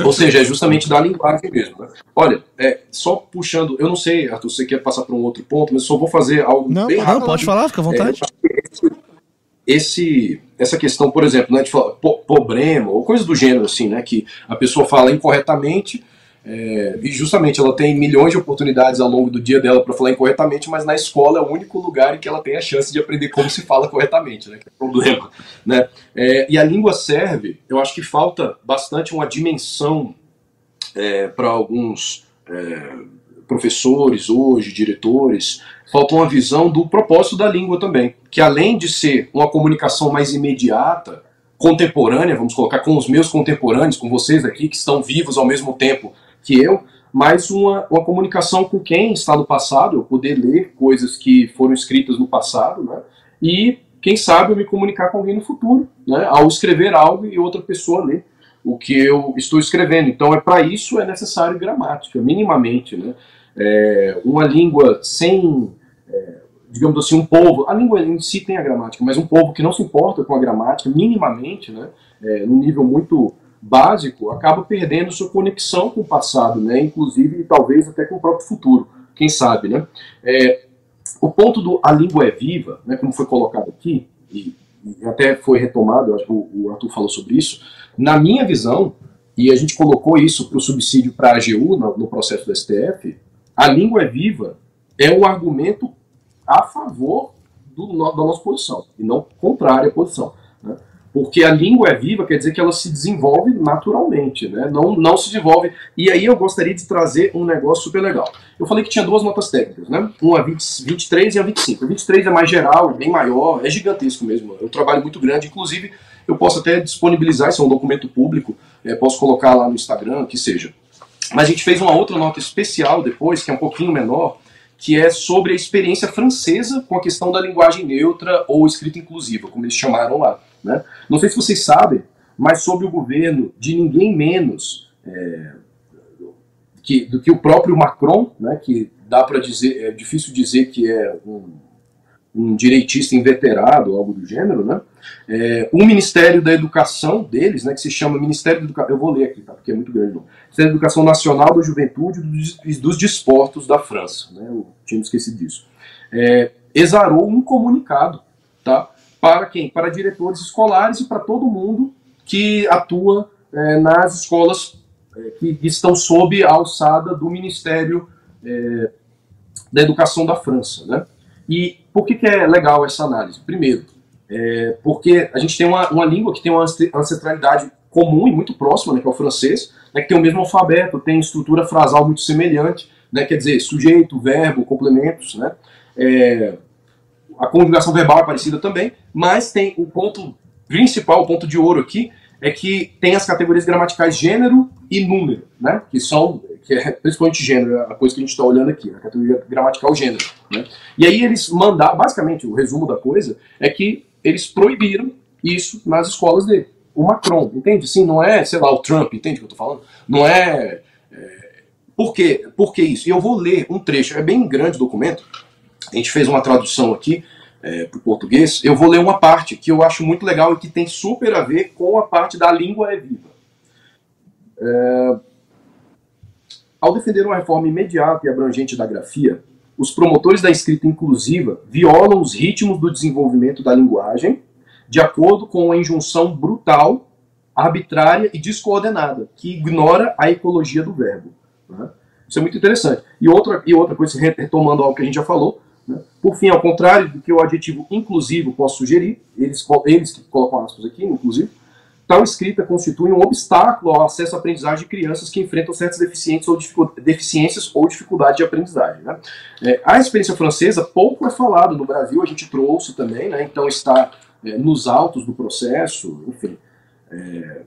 ou seja, é justamente da linguagem mesmo. Né? Olha, é, só puxando, eu não sei, Arthur, você quer passar para um outro ponto, mas só vou fazer algo não, bem rápido. Não, pode falar, fica à vontade. É, esse, essa questão, por exemplo, né, de falar problema ou coisa do gênero, assim, né, que a pessoa fala incorretamente é, e justamente ela tem milhões de oportunidades ao longo do dia dela para falar incorretamente, mas na escola é o único lugar em que ela tem a chance de aprender como se fala corretamente, né, que é o problema. Né? É, e a língua serve, eu acho que falta bastante uma dimensão é, para alguns é, professores hoje, diretores, falta uma visão do propósito da língua também, que além de ser uma comunicação mais imediata, contemporânea, vamos colocar com os meus contemporâneos, com vocês aqui que estão vivos ao mesmo tempo que eu, mas uma, uma comunicação com quem está no passado, eu poder ler coisas que foram escritas no passado, né? E quem sabe eu me comunicar com alguém no futuro, né? Ao escrever algo e outra pessoa ler o que eu estou escrevendo. Então é para isso é necessário gramática, minimamente, né? É, uma língua sem é, digamos assim, um povo, a língua em si tem a gramática, mas um povo que não se importa com a gramática, minimamente, né, é, num nível muito básico, acaba perdendo sua conexão com o passado, né, inclusive talvez até com o próprio futuro, quem sabe, né. É, o ponto do a língua é viva, né, como foi colocado aqui, e, e até foi retomado, acho que o, o Arthur falou sobre isso, na minha visão, e a gente colocou isso para o subsídio para a AGU no, no processo do STF, a língua é viva é um argumento a favor do, da nossa posição, e não contrária à posição. Porque a língua é viva, quer dizer que ela se desenvolve naturalmente, né? não, não se desenvolve. E aí eu gostaria de trazer um negócio super legal. Eu falei que tinha duas notas técnicas, né? uma a 20, 23 e a 25. A 23 é mais geral, é bem maior, é gigantesco mesmo. É um trabalho muito grande, inclusive eu posso até disponibilizar, isso é um documento público, é, posso colocar lá no Instagram, que seja. Mas a gente fez uma outra nota especial depois, que é um pouquinho menor, que é sobre a experiência francesa com a questão da linguagem neutra ou escrita inclusiva, como eles chamaram lá. Né? Não sei se vocês sabem, mas sob o governo de ninguém menos é, que, do que o próprio Macron, né, que dá para dizer, é difícil dizer que é um, um direitista inveterado, algo do gênero, né? É, o Ministério da Educação deles, né, que se chama Ministério da Educação, eu vou ler aqui, tá, porque é muito grande, não. Ministério da Educação Nacional, da Juventude e dos Desportos da França, né, eu tinha esquecido disso, é, exarou um comunicado, tá, para quem? Para diretores escolares e para todo mundo que atua é, nas escolas é, que estão sob a alçada do Ministério é, da Educação da França, né. E por que, que é legal essa análise? Primeiro, porque a gente tem uma, uma língua que tem uma ancestralidade comum e muito próxima, né, que é o francês, né, que tem o mesmo alfabeto, tem estrutura frasal muito semelhante, né, quer dizer, sujeito, verbo, complementos, né, é, a conjugação verbal é parecida também, mas tem o ponto principal, o ponto de ouro aqui, é que tem as categorias gramaticais gênero e número, né, que são que é principalmente gênero, a coisa que a gente está olhando aqui, a categoria gramatical gênero. Né? E aí eles mandaram, basicamente, o resumo da coisa é que eles proibiram isso nas escolas dele. O Macron, entende? Sim, não é, sei lá, o Trump, entende o que eu estou falando? Não é, é. Por quê? Por que isso? E eu vou ler um trecho, é bem grande o documento. A gente fez uma tradução aqui é, para o português. Eu vou ler uma parte que eu acho muito legal e que tem super a ver com a parte da língua é viva. É, ao defender uma reforma imediata e abrangente da grafia, os promotores da escrita inclusiva violam os ritmos do desenvolvimento da linguagem de acordo com uma injunção brutal, arbitrária e descoordenada, que ignora a ecologia do verbo. Né? Isso é muito interessante. E outra, e outra coisa, retomando algo que a gente já falou? Por fim, ao contrário do que o adjetivo inclusivo pode sugerir, eles, eles que colocam aspas aqui, inclusive, Tal escrita constitui um obstáculo ao acesso à aprendizagem de crianças que enfrentam certas deficiências ou, deficiências ou dificuldade de aprendizagem. Né? É, a experiência francesa pouco é falado no Brasil, a gente trouxe também, né? então está é, nos altos do processo, enfim. É,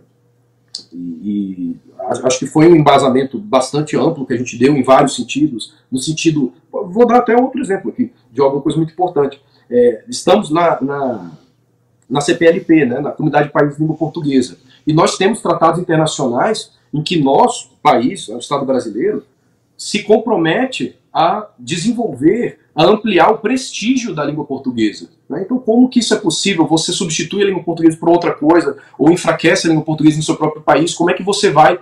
e, acho que foi um embasamento bastante amplo que a gente deu em vários sentidos, no sentido, vou dar até outro exemplo aqui, de alguma coisa muito importante. É, estamos na, na na CPLP, né, na Comunidade de Países de Língua Portuguesa. E nós temos tratados internacionais em que nosso país, o Estado brasileiro, se compromete a desenvolver, a ampliar o prestígio da língua portuguesa. Né? Então, como que isso é possível? Você substitui a língua portuguesa por outra coisa, ou enfraquece a língua portuguesa em seu próprio país? Como é que você vai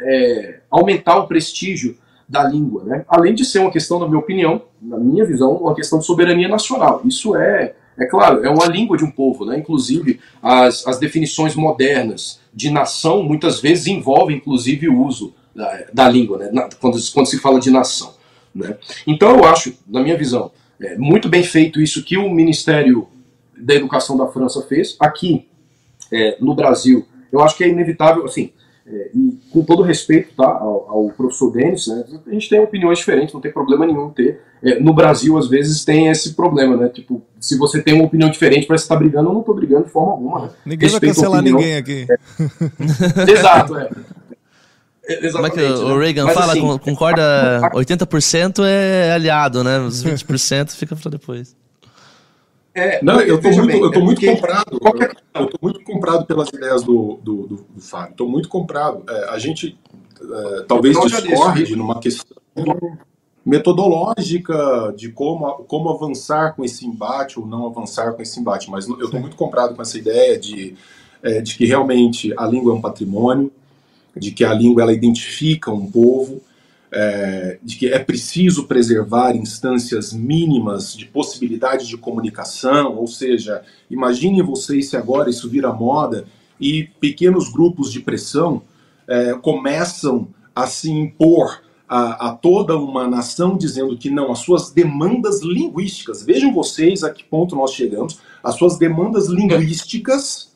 é, aumentar o prestígio da língua? Né? Além de ser uma questão, na minha opinião, na minha visão, uma questão de soberania nacional. Isso é é claro, é uma língua de um povo, né? Inclusive, as, as definições modernas de nação muitas vezes envolvem, inclusive, o uso da, da língua, né? Na, quando, quando se fala de nação. Né? Então, eu acho, na minha visão, é muito bem feito isso que o Ministério da Educação da França fez. Aqui, é, no Brasil, eu acho que é inevitável, assim, é, e com todo respeito tá, ao, ao professor Denis, né, a gente tem opiniões diferentes, não tem problema nenhum ter. É, no Brasil, às vezes, tem esse problema, né? Tipo, se você tem uma opinião diferente, parece que está brigando, eu não estou brigando de forma alguma. Né? Ninguém Respeito vai cancelar ninguém aqui. É. Exato, é. Exatamente, Como é que o né? Reagan Mas, fala? Assim, concorda 80% é aliado, né? Os 20% fica para depois. É, não, eu estou muito, bem, eu tô é muito comprado. Qualquer... Eu estou muito comprado pelas ideias do, do, do, do Fábio. Estou muito comprado. É, a gente é, talvez discorde numa questão metodológica de como, como avançar com esse embate ou não avançar com esse embate, mas eu estou muito comprado com essa ideia de, é, de que realmente a língua é um patrimônio, de que a língua ela identifica um povo, é, de que é preciso preservar instâncias mínimas de possibilidade de comunicação, ou seja, imaginem vocês se agora isso vira moda e pequenos grupos de pressão é, começam a se impor a, a, toda uma nação dizendo que não, as suas demandas linguísticas, vejam vocês a que ponto nós chegamos, as suas demandas linguísticas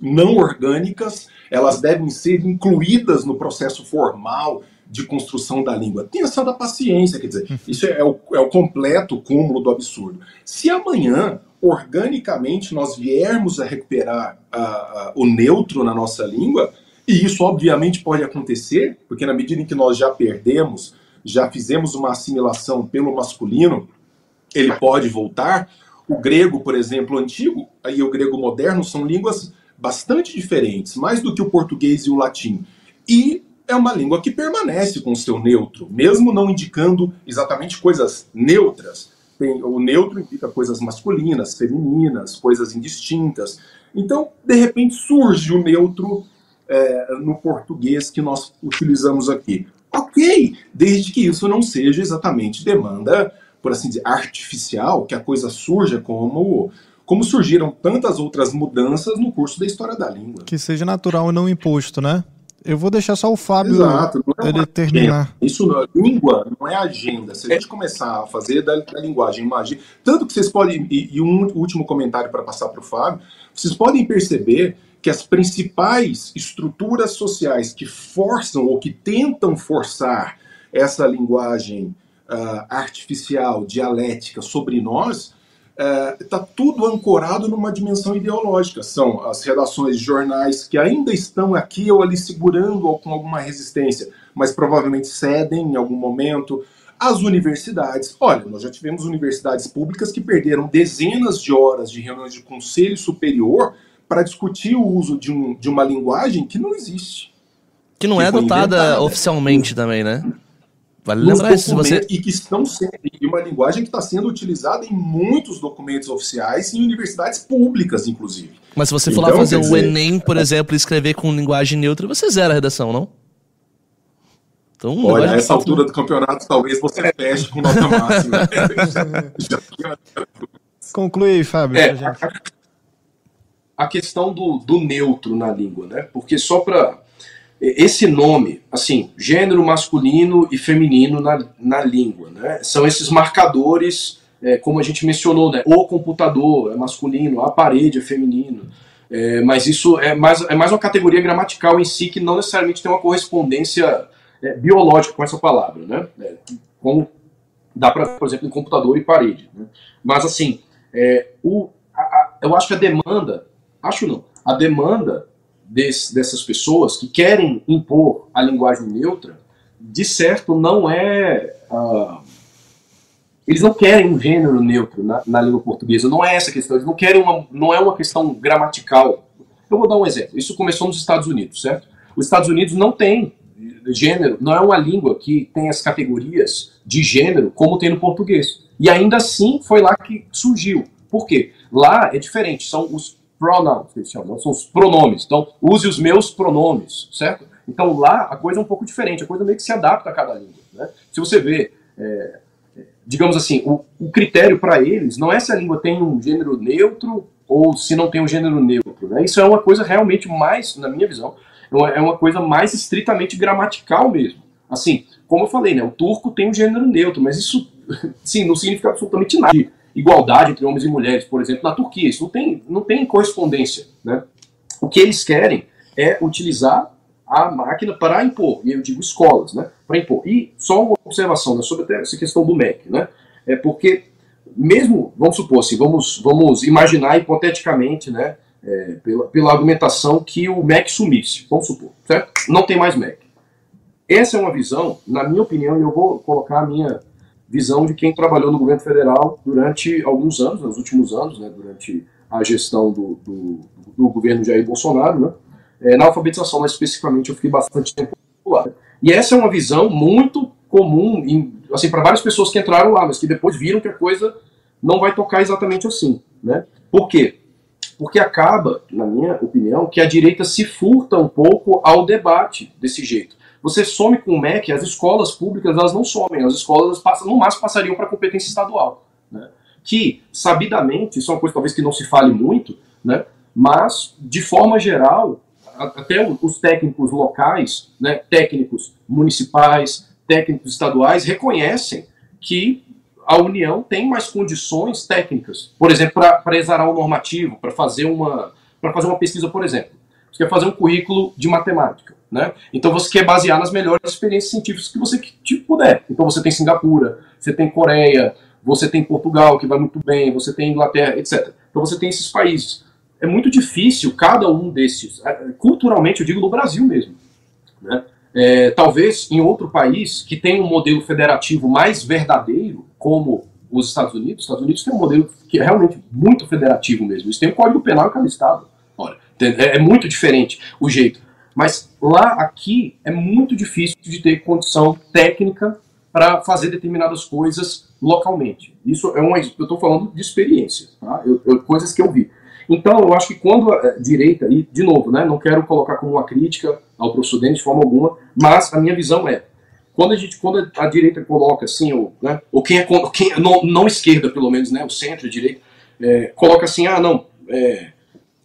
não orgânicas, elas devem ser incluídas no processo formal de construção da língua. Tenha só da paciência, quer dizer, isso é o, é o completo cúmulo do absurdo. Se amanhã, organicamente, nós viermos a recuperar a, a, o neutro na nossa língua, e isso obviamente pode acontecer, porque na medida em que nós já perdemos, já fizemos uma assimilação pelo masculino, ele pode voltar. O grego, por exemplo, antigo e o grego moderno são línguas bastante diferentes, mais do que o português e o latim. E é uma língua que permanece com o seu neutro, mesmo não indicando exatamente coisas neutras. Tem, o neutro indica coisas masculinas, femininas, coisas indistintas. Então, de repente, surge o neutro é, no português que nós utilizamos aqui. Ok, desde que isso não seja exatamente demanda, por assim dizer, artificial, que a coisa surja como como surgiram tantas outras mudanças no curso da história da língua. Que seja natural e não imposto, né? Eu vou deixar só o Fábio Exato, é ele terminar. Isso, língua não é agenda. Se a gente começar a fazer da, da linguagem uma agenda, tanto que vocês podem, e, e um último comentário para passar para o Fábio, vocês podem perceber que as principais estruturas sociais que forçam ou que tentam forçar essa linguagem uh, artificial, dialética sobre nós, está é, tudo ancorado numa dimensão ideológica. São as redações de jornais que ainda estão aqui ou ali segurando ou com alguma resistência, mas provavelmente cedem em algum momento. As universidades, olha, nós já tivemos universidades públicas que perderam dezenas de horas de reuniões de conselho superior para discutir o uso de, um, de uma linguagem que não existe. Que não que é adotada inventada. oficialmente também, né? Vale lembrar isso. Você... E que estão sendo, e uma linguagem que está sendo utilizada em muitos documentos oficiais em universidades públicas, inclusive. Mas se você for então, lá fazer o dizer... Enem, por exemplo, e escrever com linguagem neutra, você zera a redação, não? Então, Olha, a essa altura do campeonato, talvez você feche com nota máxima. Conclui, Fábio. É, a, a, questão do, do neutro na língua, né? Porque só para esse nome, assim, gênero masculino e feminino na, na língua, né? São esses marcadores, é, como a gente mencionou, né? O computador é masculino, a parede é feminino. É, mas isso é mais, é mais uma categoria gramatical em si que não necessariamente tem uma correspondência é, biológica com essa palavra, né? É, como dá para, por exemplo, em computador e parede. Né? Mas assim, é, o, a, a, eu acho que a demanda, acho não, a demanda desse, dessas pessoas que querem impor a linguagem neutra, de certo não é. Uh, eles não querem um gênero neutro na, na, língua portuguesa, não é essa a questão, eles não querem uma. não é uma questão gramatical. Eu vou dar um exemplo. Isso começou nos Estados Unidos, certo? Os Estados Unidos não tem gênero, não é uma língua que tem as categorias de gênero como tem no português. E ainda assim foi lá que surgiu. Por quê? Lá é diferente, são os pronouns, que eles chamam, são os pronomes. Então, use os meus pronomes, certo? Então, lá a coisa é um pouco diferente, a coisa meio que se adapta a cada língua. Né? Se você vê, é, é digamos assim, o, o critério para eles não é se a língua tem um gênero neutro ou se não tem um gênero neutro. Né? Isso é uma coisa realmente mais, na minha visão, é, é uma coisa mais estritamente gramatical mesmo. Assim, como eu falei, né, o turco tem um gênero neutro, mas isso sim, não significa absolutamente nada igualdade entre homens e mulheres, por exemplo, na Turquia. Isso não tem, não tem correspondência. Né? O que eles querem é utilizar a máquina para impor, e eu digo escolas, né, para impor. E só uma observação né, sobre essa questão do MEC, né, é porque mesmo, vamos supor assim, vamos, vamos imaginar hipoteticamente, né, é, pela, pela argumentação que o MEC sumisse, vamos supor, certo? Não tem mais MEC. Essa é uma visão, na minha opinião, e eu vou colocar a minha visão de quem trabalhou no governo federal durante alguns anos, nos últimos anos, né, durante a gestão do, do, do governo Jair Bolsonaro, né, é, na alfabetização, mas especificamente eu fiquei bastante tempo lá. E essa é uma visão muito comum, em, assim, para várias pessoas que entraram lá, mas que depois viram que a coisa não vai tocar exatamente assim, né? Por quê? Porque acaba, na minha opinião, que a direita se furta um pouco ao debate desse jeito. Você some com o MEC, as escolas públicas elas não somem, as escolas passam, no máximo passariam para competência estadual. Né? Que, sabidamente, isso é uma coisa talvez que não se fale muito, né? mas, de forma geral, até os técnicos locais, né, técnicos municipais, técnicos estaduais, reconhecem que a União tem mais condições técnicas, por exemplo, para exarar o normativo, para fazer uma fazer uma pesquisa, por exemplo. Você quer fazer um currículo de matemática. Né? Então você quer basear nas melhores experiências científicas que você que puder. Então você tem Singapura, você tem Coreia, você tem Portugal, que vai muito bem, você tem Inglaterra, etc. Então você tem esses países. É muito difícil cada um desses, é, culturalmente, eu digo no Brasil mesmo. Né? É, talvez em outro país que tem um modelo federativo mais verdadeiro, como os Estados Unidos, os Estados Unidos tem um modelo que é realmente muito federativo mesmo. Eles têm um código penal em cada estado. Olha, é, é muito diferente o jeito. Mas lá, aqui, é muito difícil de ter condição técnica para fazer determinadas coisas localmente. Isso é uma. Eu estou falando de experiência, tá? eu, eu, coisas que eu vi. Então, eu acho que quando a direita, e de novo, né, não quero colocar como uma crítica ao professor Denis de forma alguma, mas a minha visão é: quando a, gente, quando a direita coloca assim, ou, né, ou quem é, quem, não, não esquerda, pelo menos, né, o centro, a direita, é, coloca assim: ah, não, é,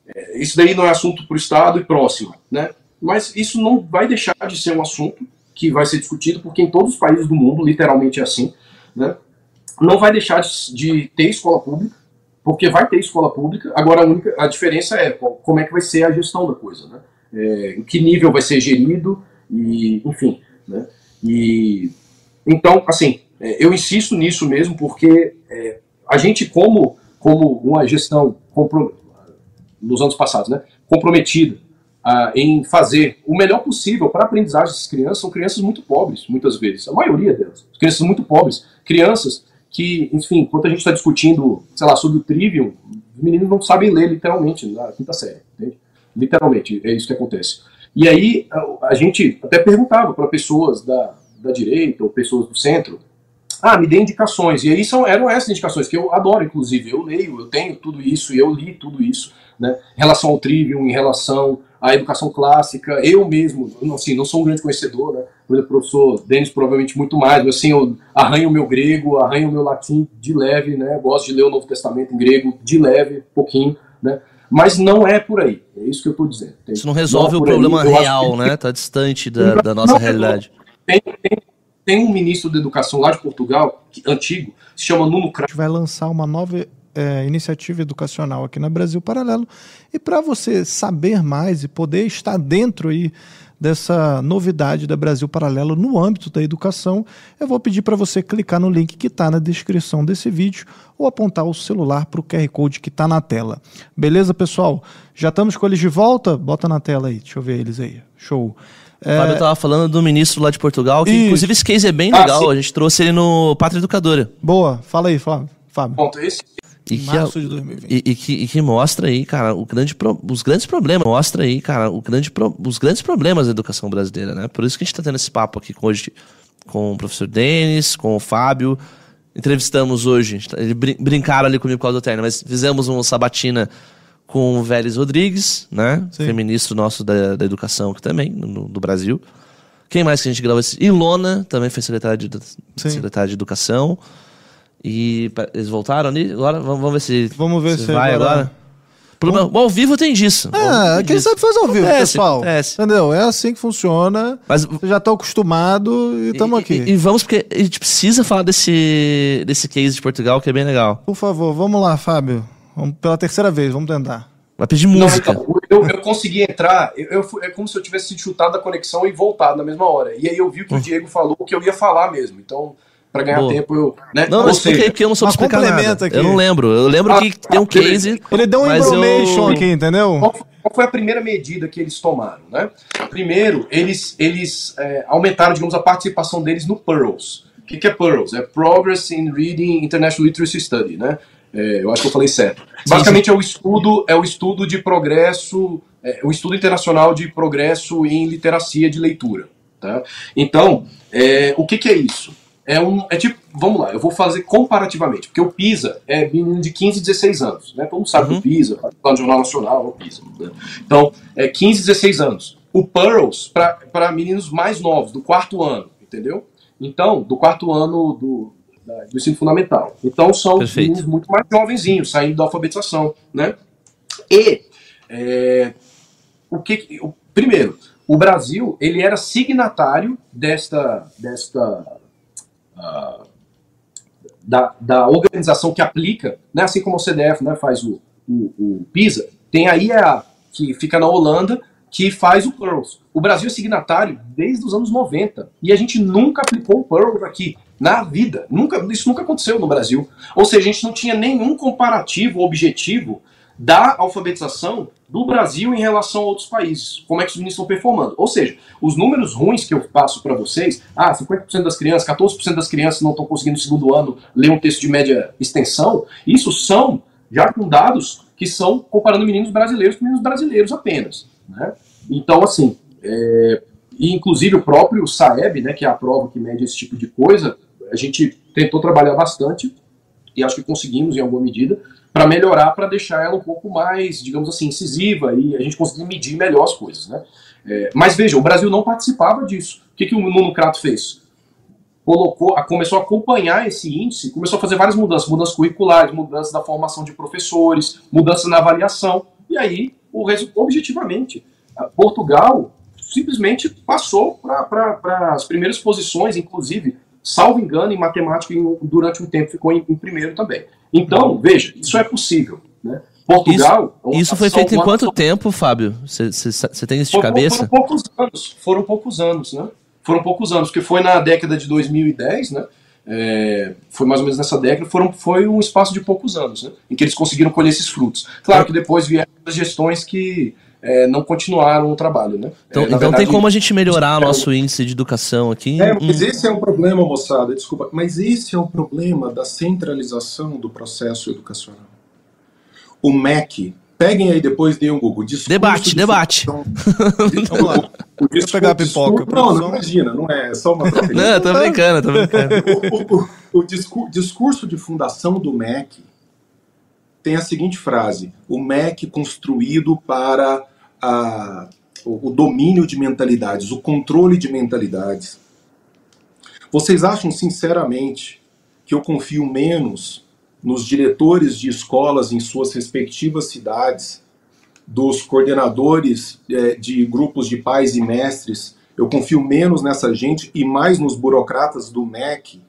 é, isso daí não é assunto para o Estado e próximo, né? Mas isso não vai deixar de ser um assunto que vai ser discutido, porque em todos os países do mundo, literalmente é assim, né? não vai deixar de ter escola pública, porque vai ter escola pública, agora a, única, a diferença é como é que vai ser a gestão da coisa, né? É, em que nível vai ser gerido, e enfim, né? E, então, assim, é, eu insisto nisso mesmo, porque é, a gente, como, como uma gestão nos anos passados, né, comprometida uh, em fazer o melhor possível para a aprendizagem dessas crianças são crianças muito pobres, muitas vezes, a maioria delas, crianças muito pobres, crianças que, enfim, enquanto a gente está discutindo, sei lá, sobre o Trivium, os meninos não sabem ler literalmente na quinta série, entende? Literalmente, é isso que acontece. E aí a gente até perguntava para pessoas da, da direita ou pessoas do centro, ah, me dê indicações. E aí são, eram essas indicações que eu adoro, inclusive. Eu leio, eu tenho tudo isso, eu li tudo isso, né? Em relação ao Trivium, em relação à educação clássica, eu mesmo, assim, não sou um grande conhecedor, né? Por exemplo, o professor Denis provavelmente muito mais, mas assim, eu arranho o meu grego, arranho o meu latim de leve, né? Gosto de ler o Novo Testamento em grego de leve, pouquinho, né? Mas não é por aí, é isso que eu estou dizendo. Isso não resolve não é o problema aí, real, que... né? Está distante da, da nossa não, realidade. Tem, tem, tem um ministro da educação lá de Portugal, que, antigo, se chama Nuno Crato. A gente vai lançar uma nova é, iniciativa educacional aqui na Brasil Paralelo. E para você saber mais e poder estar dentro aí dessa novidade da Brasil Paralelo no âmbito da educação, eu vou pedir para você clicar no link que está na descrição desse vídeo ou apontar o celular para o QR Code que está na tela. Beleza, pessoal? Já estamos com eles de volta? Bota na tela aí, deixa eu ver eles aí. Show. O Fábio estava é, falando do ministro lá de Portugal, que Isso. inclusive esse case é bem ah, legal. a gente trouxe ele no Pátria Educadora. Boa, fala aí, Fábio. Fábio. Ponto, esse e que, Março de 2020. E, e, que, e que mostra aí, cara, o grande pro, os grandes problemas. Mostra aí, cara, o grande pro, os grandes problemas da educação brasileira, né? Por isso que a gente está tendo esse papo aqui com, hoje com o professor Denis, com o Fábio. Entrevistamos hoje, eles brin brincaram ali comigo por causa do terno, mas fizemos uma sabatina com o Vélez Rodrigues, né? Sim. Feministro nosso da, da educação aqui também, no, do Brasil. Quem mais que a gente gravou? Ilona também foi secretária de, secretária de Educação. E eles voltaram ali? Agora vamos ver se. Vamos ver se, se vai agora. agora. Problema, ao vivo tem disso. É, quem disso. sabe faz ao vivo, acontece, pessoal. Acontece. Entendeu? É assim que funciona. Mas, Você já está acostumado e estamos aqui. E, e, vamos, porque a gente precisa falar desse, desse case de Portugal, que é bem legal. Por favor, vamos lá, Fábio. Vamos, pela terceira vez, vamos tentar. Vai pedir música. Não, então, eu, eu, consegui entrar, eu, eu, é como se eu tivesse chutado da conexão e voltado na mesma hora. E aí eu vi o que o hum. Diego falou, que eu ia falar mesmo. Então, para ganhar Boa. tempo, eu. Né? Não, mas explica aí, porque eu não sou explicar nada. Aqui. Eu não lembro. Eu lembro ah, que tem um case. Ele deu um information eu... aqui, entendeu? Qual, qual, foi a primeira medida que eles tomaram, né? Primeiro, eles, eles é, aumentaram, digamos, a participação deles no PEARLS. O que, que é PEARLS? É Progress in Reading International Literacy Study, né? É, eu acho que eu falei certo. Basicamente sim, sim. é o estudo, é o estudo de progresso, é, o estudo internacional de progresso em literacia de leitura. Tá? Então, é, o que, que, é isso? É um, é tipo, vamos lá, eu vou fazer comparativamente, porque o PISA é menino de 15, 16 anos, né? Todo mundo sabe uhum. do PISA, o Jornal Nacional é o PISA. Né? Então, é 15, 16 anos. O Pearls para meninos mais novos, do quarto ano, entendeu? Então, do quarto ano do, do ensino fundamental. Então são Perfeito. meninos muito mais jovenzinhos, saindo da alfabetização, né? E é, o que, o, primeiro, o Brasil ele era signatário desta desta uh, da, da organização que aplica, né? Assim como o CDF, né? Faz o, o, o PISA, tem a IEA que fica na Holanda que faz o Pearls. O Brasil é signatário desde os anos 90 e a gente nunca aplicou o Pearls aqui na vida. Nunca, isso nunca aconteceu no Brasil. Ou seja, a gente não tinha nenhum comparativo objetivo da alfabetização do Brasil em relação a outros países. Como é que os meninos estão performando. Ou seja, os números ruins que eu passo para vocês, ah, 50% das crianças, 14% das crianças não estão conseguindo no segundo ano ler um texto de média extensão, isso são já com dados que são comparando meninos brasileiros com meninos brasileiros apenas. Né? Então, assim, é, e inclusive o próprio Saeb, né, que é a prova que mede esse tipo de coisa, a gente tentou trabalhar bastante e acho que conseguimos em alguma medida para melhorar, para deixar ela um pouco mais, digamos assim, incisiva e a gente conseguir medir melhor as coisas, né? É, mas veja, o Brasil não participava disso. O que, que o Nuno Crato fez? Colocou, começou a acompanhar esse índice, começou a fazer várias mudanças, mudanças curriculares, mudanças da formação de professores, mudanças na avaliação. E aí, o objetivamente, Portugal simplesmente passou para as primeiras posições, inclusive salvo engano, em matemática, durante um tempo ficou em, em primeiro também. Então, veja, isso é possível. Né? Portugal. Isso, isso foi feito em quanto tempo, Fábio? Você tem isso de cabeça? Foram poucos anos. Foram poucos anos, né? Foram poucos anos, porque foi na década de 2010, né? É, foi mais ou menos nessa década, foram, foi um espaço de poucos anos, né? Em que eles conseguiram colher esses frutos. Claro que depois vieram as gestões que é, não continuaram o trabalho, né? Então, É, então verdade, tem como a gente melhorar o é, nosso índice de educação aqui? É, Hum, mas esse é o problema, moçada, desculpa, mas esse é o problema da centralização do processo educacional. O MEC, peguem aí depois, deem um Google. discurso Debate, de debate. fundação- Vamos lá. O, o Deixa eu pegar a discurso- pipoca, Não, produção. não imagina, não é, é só uma Não, tô brincando, tô brincando. o, o- o discur- discurso de fundação do MEC tem a seguinte frase: o MEC construído para a- o, domínio de mentalidades, o controle de mentalidades. Vocês acham sinceramente que eu confio menos nos diretores de escolas em suas respectivas cidades, dos coordenadores eh, de grupos de pais e mestres? Eu confio menos nessa gente e mais nos burocratas do MEC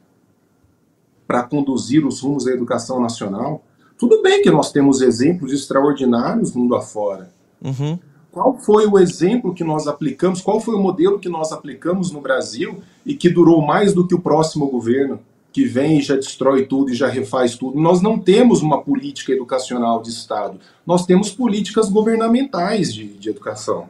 para conduzir os rumos da educação nacional? Tudo bem que nós temos exemplos extraordinários mundo afora. Uhum. Qual foi o exemplo que nós aplicamos? Qual foi o modelo que nós aplicamos no Brasil e que durou mais do que o próximo governo, que vem e já destrói tudo e já refaz tudo? Nós não temos uma política educacional de Estado, nós temos políticas governamentais de, de educação.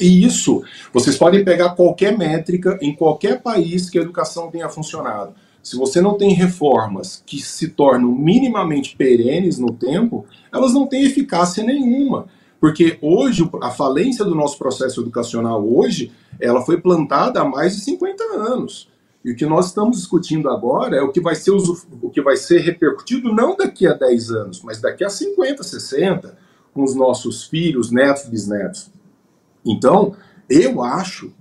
E isso, vocês podem pegar qualquer métrica em qualquer país que a educação tenha funcionado. Se você não tem reformas que se tornam minimamente perenes no tempo, elas não têm eficácia nenhuma. Porque hoje, a falência do nosso processo educacional hoje, ela foi plantada há mais de 50 anos. E o que nós estamos discutindo agora é o que vai ser, o que vai ser repercutido não daqui a 10 anos, mas daqui a 50, 60, com os nossos filhos, netos, bisnetos. Então, eu acho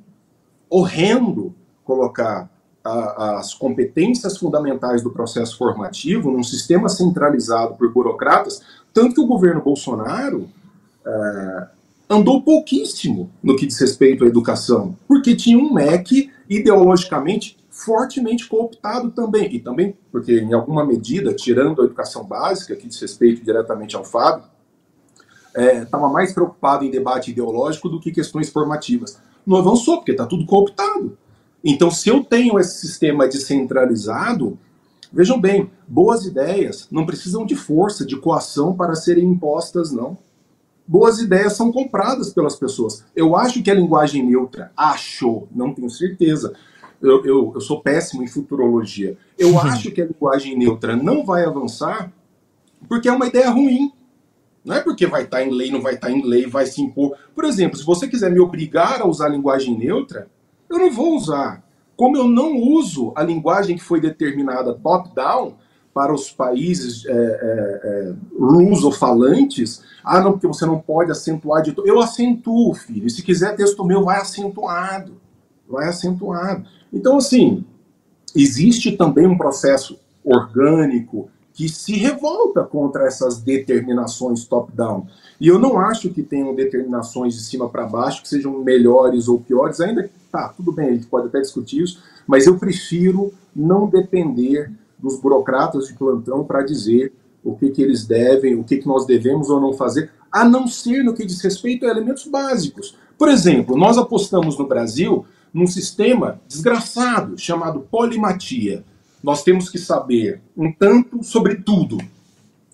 horrendo colocar a- as competências fundamentais do processo formativo num sistema centralizado por burocratas, tanto que o governo Bolsonaro eh, andou pouquíssimo no que diz respeito à educação, porque tinha um MEC ideologicamente fortemente cooptado também, e também porque, em alguma medida, tirando a educação básica, que diz respeito diretamente ao Fábio, estava mais preocupado em debate ideológico do que questões formativas. Não avançou, porque está tudo cooptado. Então, se eu tenho esse sistema descentralizado, vejam bem, boas ideias não precisam de força, de coação para serem impostas, não. Boas ideias são compradas pelas pessoas. Eu acho que a linguagem neutra, acho, não tenho certeza. Eu, eu, eu sou péssimo em futurologia. Eu acho que a linguagem neutra não vai avançar porque é uma ideia ruim. Não é porque vai estar em lei, não vai estar em lei, vai se impor. Por exemplo, se você quiser me obrigar a usar a linguagem neutra, eu não vou usar. Como eu não uso a linguagem que foi determinada top-down para os países é, é, é, ah, não, porque você não pode acentuar de. Eu acentuo, filho. E se quiser texto meu, vai acentuado. Vai acentuado. Então, assim, existe também um processo orgânico que se revolta contra essas determinações top-down. E eu não acho que tenham determinações de cima para baixo que sejam melhores ou piores, ainda que tá, tudo bem, a gente pode até discutir isso, mas eu prefiro não depender dos burocratas de plantão para dizer o que, que eles devem, o que, que nós devemos ou não fazer, a não ser no que diz respeito a elementos básicos. Por exemplo, nós apostamos no Brasil num sistema desgraçado chamado polimatia. Nós temos que saber um tanto sobre tudo.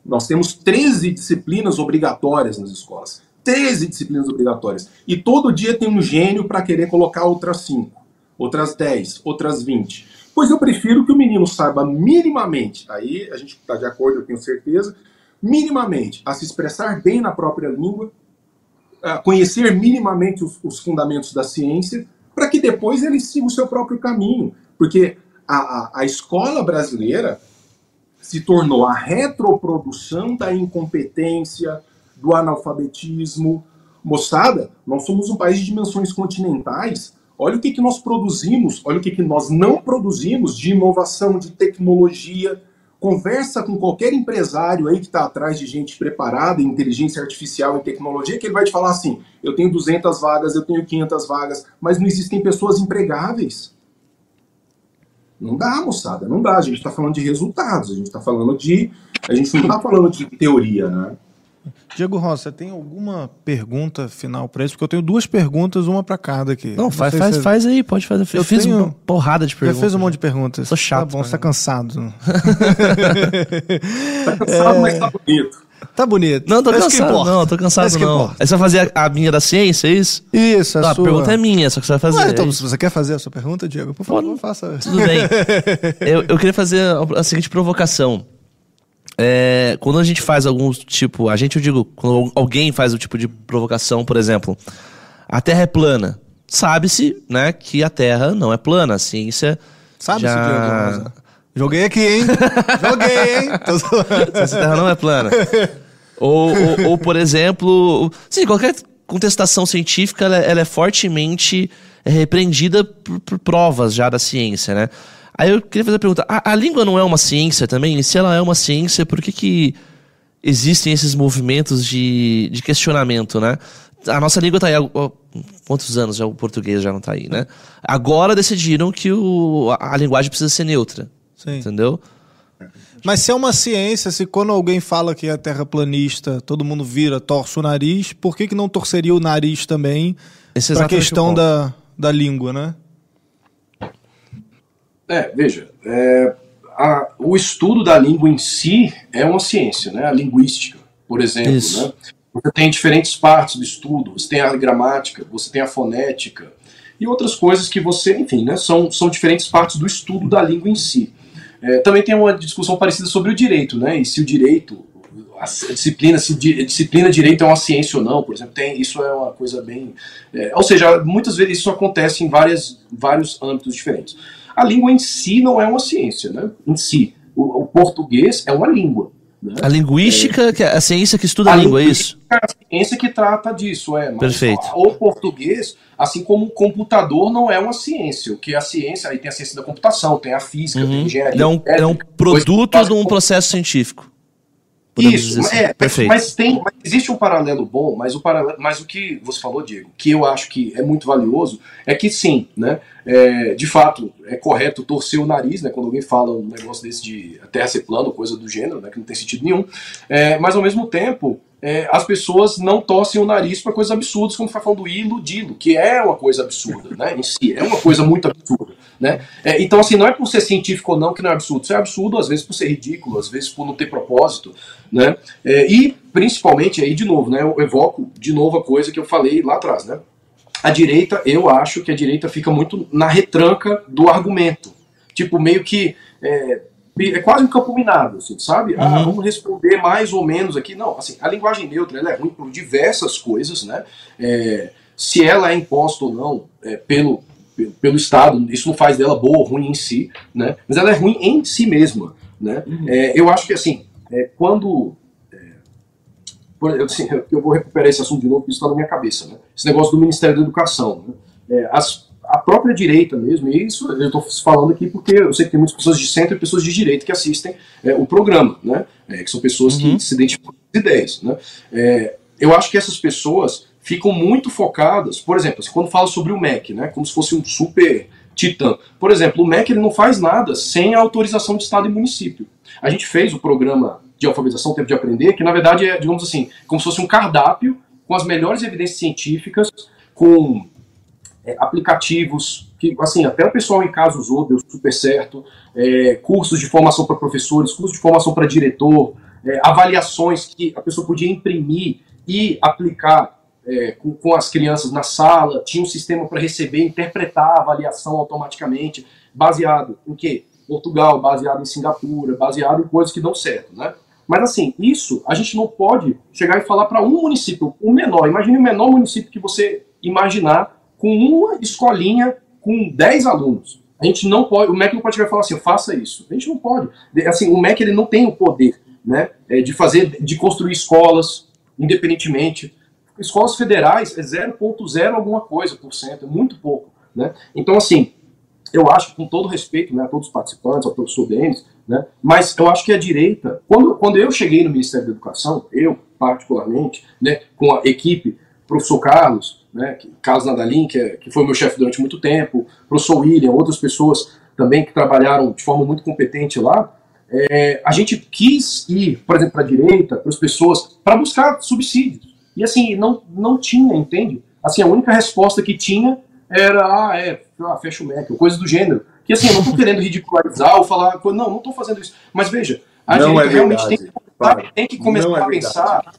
Nós temos 13 disciplinas obrigatórias nas escolas. 13 disciplinas obrigatórias. E todo dia tem um gênio para querer colocar outras 5, outras 10, outras 20. Pois eu prefiro que o menino saiba minimamente, aí a gente está de acordo, eu tenho certeza, minimamente a se expressar bem na própria língua, conhecer minimamente os, os fundamentos da ciência, para que depois ele siga o seu próprio caminho. Porque a, a, a escola brasileira se tornou a retroprodução da incompetência, do analfabetismo. Moçada, nós somos um país de dimensões continentais. Olha o que, que nós produzimos, olha o que, que nós não produzimos de inovação, de tecnologia. Conversa com qualquer empresário aí que está atrás de gente preparada em inteligência artificial e tecnologia, que ele vai te falar assim: eu tenho 200 vagas, eu tenho 500 vagas, mas não existem pessoas empregáveis. Não dá, moçada, não dá. A gente está falando de resultados, a gente está falando de. A gente não está falando de teoria, né? Diego Rossi, você tem alguma pergunta final para isso? Porque eu tenho duas perguntas, uma para cada aqui. Não, faz, sei faz, se- faz aí, pode fazer. Eu Eu fiz tenho- uma porrada de Já perguntas. fez um monte de perguntas. Tô chato, Tá bom, você tá cansado. Tá cansado, mas tá bonito. Tá bonito. Não, tô É cansado. Não, tô É cansado isso que não. importa. Aí você vai fazer a, a minha da ciência, é isso? Isso, a Não, a sua... pergunta é minha, só que você vai fazer. Ah, então, é se você quer fazer a sua pergunta, Diego, por favor, Pode. faça. Tudo bem. eu, eu queria fazer a, a seguinte provocação. É, quando a gente faz algum tipo. A gente, eu digo, quando alguém faz o tipo de provocação, por exemplo, a Terra é plana. Sabe-se, né, que a Terra não é plana. A ciência. Sabe, já... Diego Rosa? Joguei aqui, hein? Joguei, hein? Tô. Essa terra não é plana. ou, ou, ou, por exemplo, sim, qualquer contestação científica ela, é- ela é fortemente repreendida por, por provas já da ciência, né? Aí eu queria fazer a pergunta: a, a língua não é uma ciência também? E se ela é uma ciência, por que, que existem esses movimentos de, de questionamento, né? A nossa língua tá aí há ó, quantos anos já o português já não tá aí, né? Agora decidiram que o, a, a linguagem precisa ser neutra. Sim. Entendeu? Mas se é uma ciência, se quando alguém fala que é terraplanista, todo mundo vira, torce o nariz, por que, que não torceria o nariz também Esse é questão da, da língua, né? É, veja, é, a- o estudo da língua em si é uma ciência, né? A linguística, por exemplo, Isso. né? Você tem diferentes partes do estudo, você tem a gramática, você tem a fonética e outras coisas que você, enfim, né? São, são diferentes partes do estudo da língua em si. É, também tem uma discussão parecida sobre o direito, né? E se o direito, a disciplina, se di- disciplina direito é uma ciência ou não, por exemplo, tem, isso é uma coisa bem. é, ou seja, muitas vezes isso acontece em várias, vários âmbitos diferentes. A língua em si não é uma ciência, né? Em si. O, o português é uma língua. Né? A linguística, que é a ciência que estuda a, língua, é isso? é a ciência que trata disso, é. Mas Perfeito. O português, assim como o computador, não é uma ciência. O que é a ciência, aí tem a ciência da computação, tem a física, tem a Uhum. engenharia. Ele é um, é um produto de um processo científico. Podemos Isso, assim. é, mas- Perfeito. Mas, tem, mas existe um paralelo bom, mas o, paralelo, mas o que você falou, Diego, que eu acho que é muito valioso, é que sim, né? é, de fato, é correto torcer o nariz, né? Quando alguém fala um negócio desse de a terra ser plana, coisa do gênero, né? Que não tem sentido nenhum. É, mas ao mesmo tempo, é, as pessoas não torcem o nariz para coisas absurdas, como foi falando do iludilo, que é uma coisa absurda, né? Em si, é uma coisa muito absurda, né? É, então, assim, não é por ser científico ou não que não é absurdo. Isso é absurdo, às vezes, por ser ridículo, às vezes por não ter propósito, né? É, e, principalmente, aí, de novo, né? Eu evoco de novo a coisa que eu falei lá atrás, né? A direita, eu acho que a direita fica muito na retranca do argumento. Tipo, meio que. É, é quase um campo minado, assim, sabe? Ah, Uhum. vamos responder mais ou menos aqui. Não, assim, a linguagem neutra é ruim por diversas coisas, né? É, se ela é imposta ou não é, pelo, pe- pelo Estado, isso não faz dela boa ou ruim em si, né? Mas ela é ruim em si mesma, né? É, eu acho que, assim, é, quando... é, por- eu, assim, eu- eu vou recuperar esse assunto de novo, porque isso está na minha cabeça, né? Esse negócio do Ministério da Educação, né? É, as- a própria direita mesmo, e isso eu estou falando aqui porque eu sei que tem muitas pessoas de centro e pessoas de direita que assistem é, o programa, né? É, que são pessoas Uhum. que se identificam com as ideias, né? É, eu acho que essas pessoas ficam muito focadas, por exemplo, assim, quando fala sobre o MEC, né? Como se fosse um super titã. Por exemplo, o MEC ele não faz nada sem a autorização de Estado e município. A gente fez o programa de alfabetização Tempo de Aprender, que na verdade é, digamos assim, como se fosse um cardápio com as melhores evidências científicas, com é, aplicativos que, assim, até o pessoal em casa usou, deu super certo, é, cursos de formação para professores, cursos de formação para diretor, é, avaliações que a pessoa podia imprimir e aplicar é, com, com as crianças na sala, tinha um sistema para receber interpretar a avaliação automaticamente, baseado em quê? Portugal, baseado em Singapura, baseado em coisas que dão certo, né? Mas assim, isso a gente não pode chegar e falar para um município, o menor. Imagine o menor município que você imaginar com uma escolinha com 10 alunos. A gente não pode, o MEC não pode chegar e falar assim, faça isso. A gente não pode. De- Assim, o MEC ele não tem o poder, né, é, de fazer, de construir escolas independentemente. Escolas federais é 0,0 alguma coisa por cento, é muito pouco, né? Então assim, eu acho, com todo respeito né, a todos os participantes, ao professor Denis, né, mas eu acho que a direita, quando, quando eu cheguei no Ministério da Educação, eu particularmente, né, com a equipe, professor Carlos, né, Carlos Nadalim, que, é- que foi meu chefe durante muito tempo, professor William, outras pessoas também que trabalharam de forma muito competente lá, é, a gente quis ir, por exemplo, para a direita, para as pessoas, para buscar subsídios. E assim, não, não tinha, entende? Assim, a única resposta que tinha era, ah, é, ah, fecha o MEC, ou coisa do gênero. Que assim, eu não estou querendo ridicularizar ou falar, não, não estou fazendo isso. Mas veja, a Não direita é realmente tem que tem que começar é a pensar.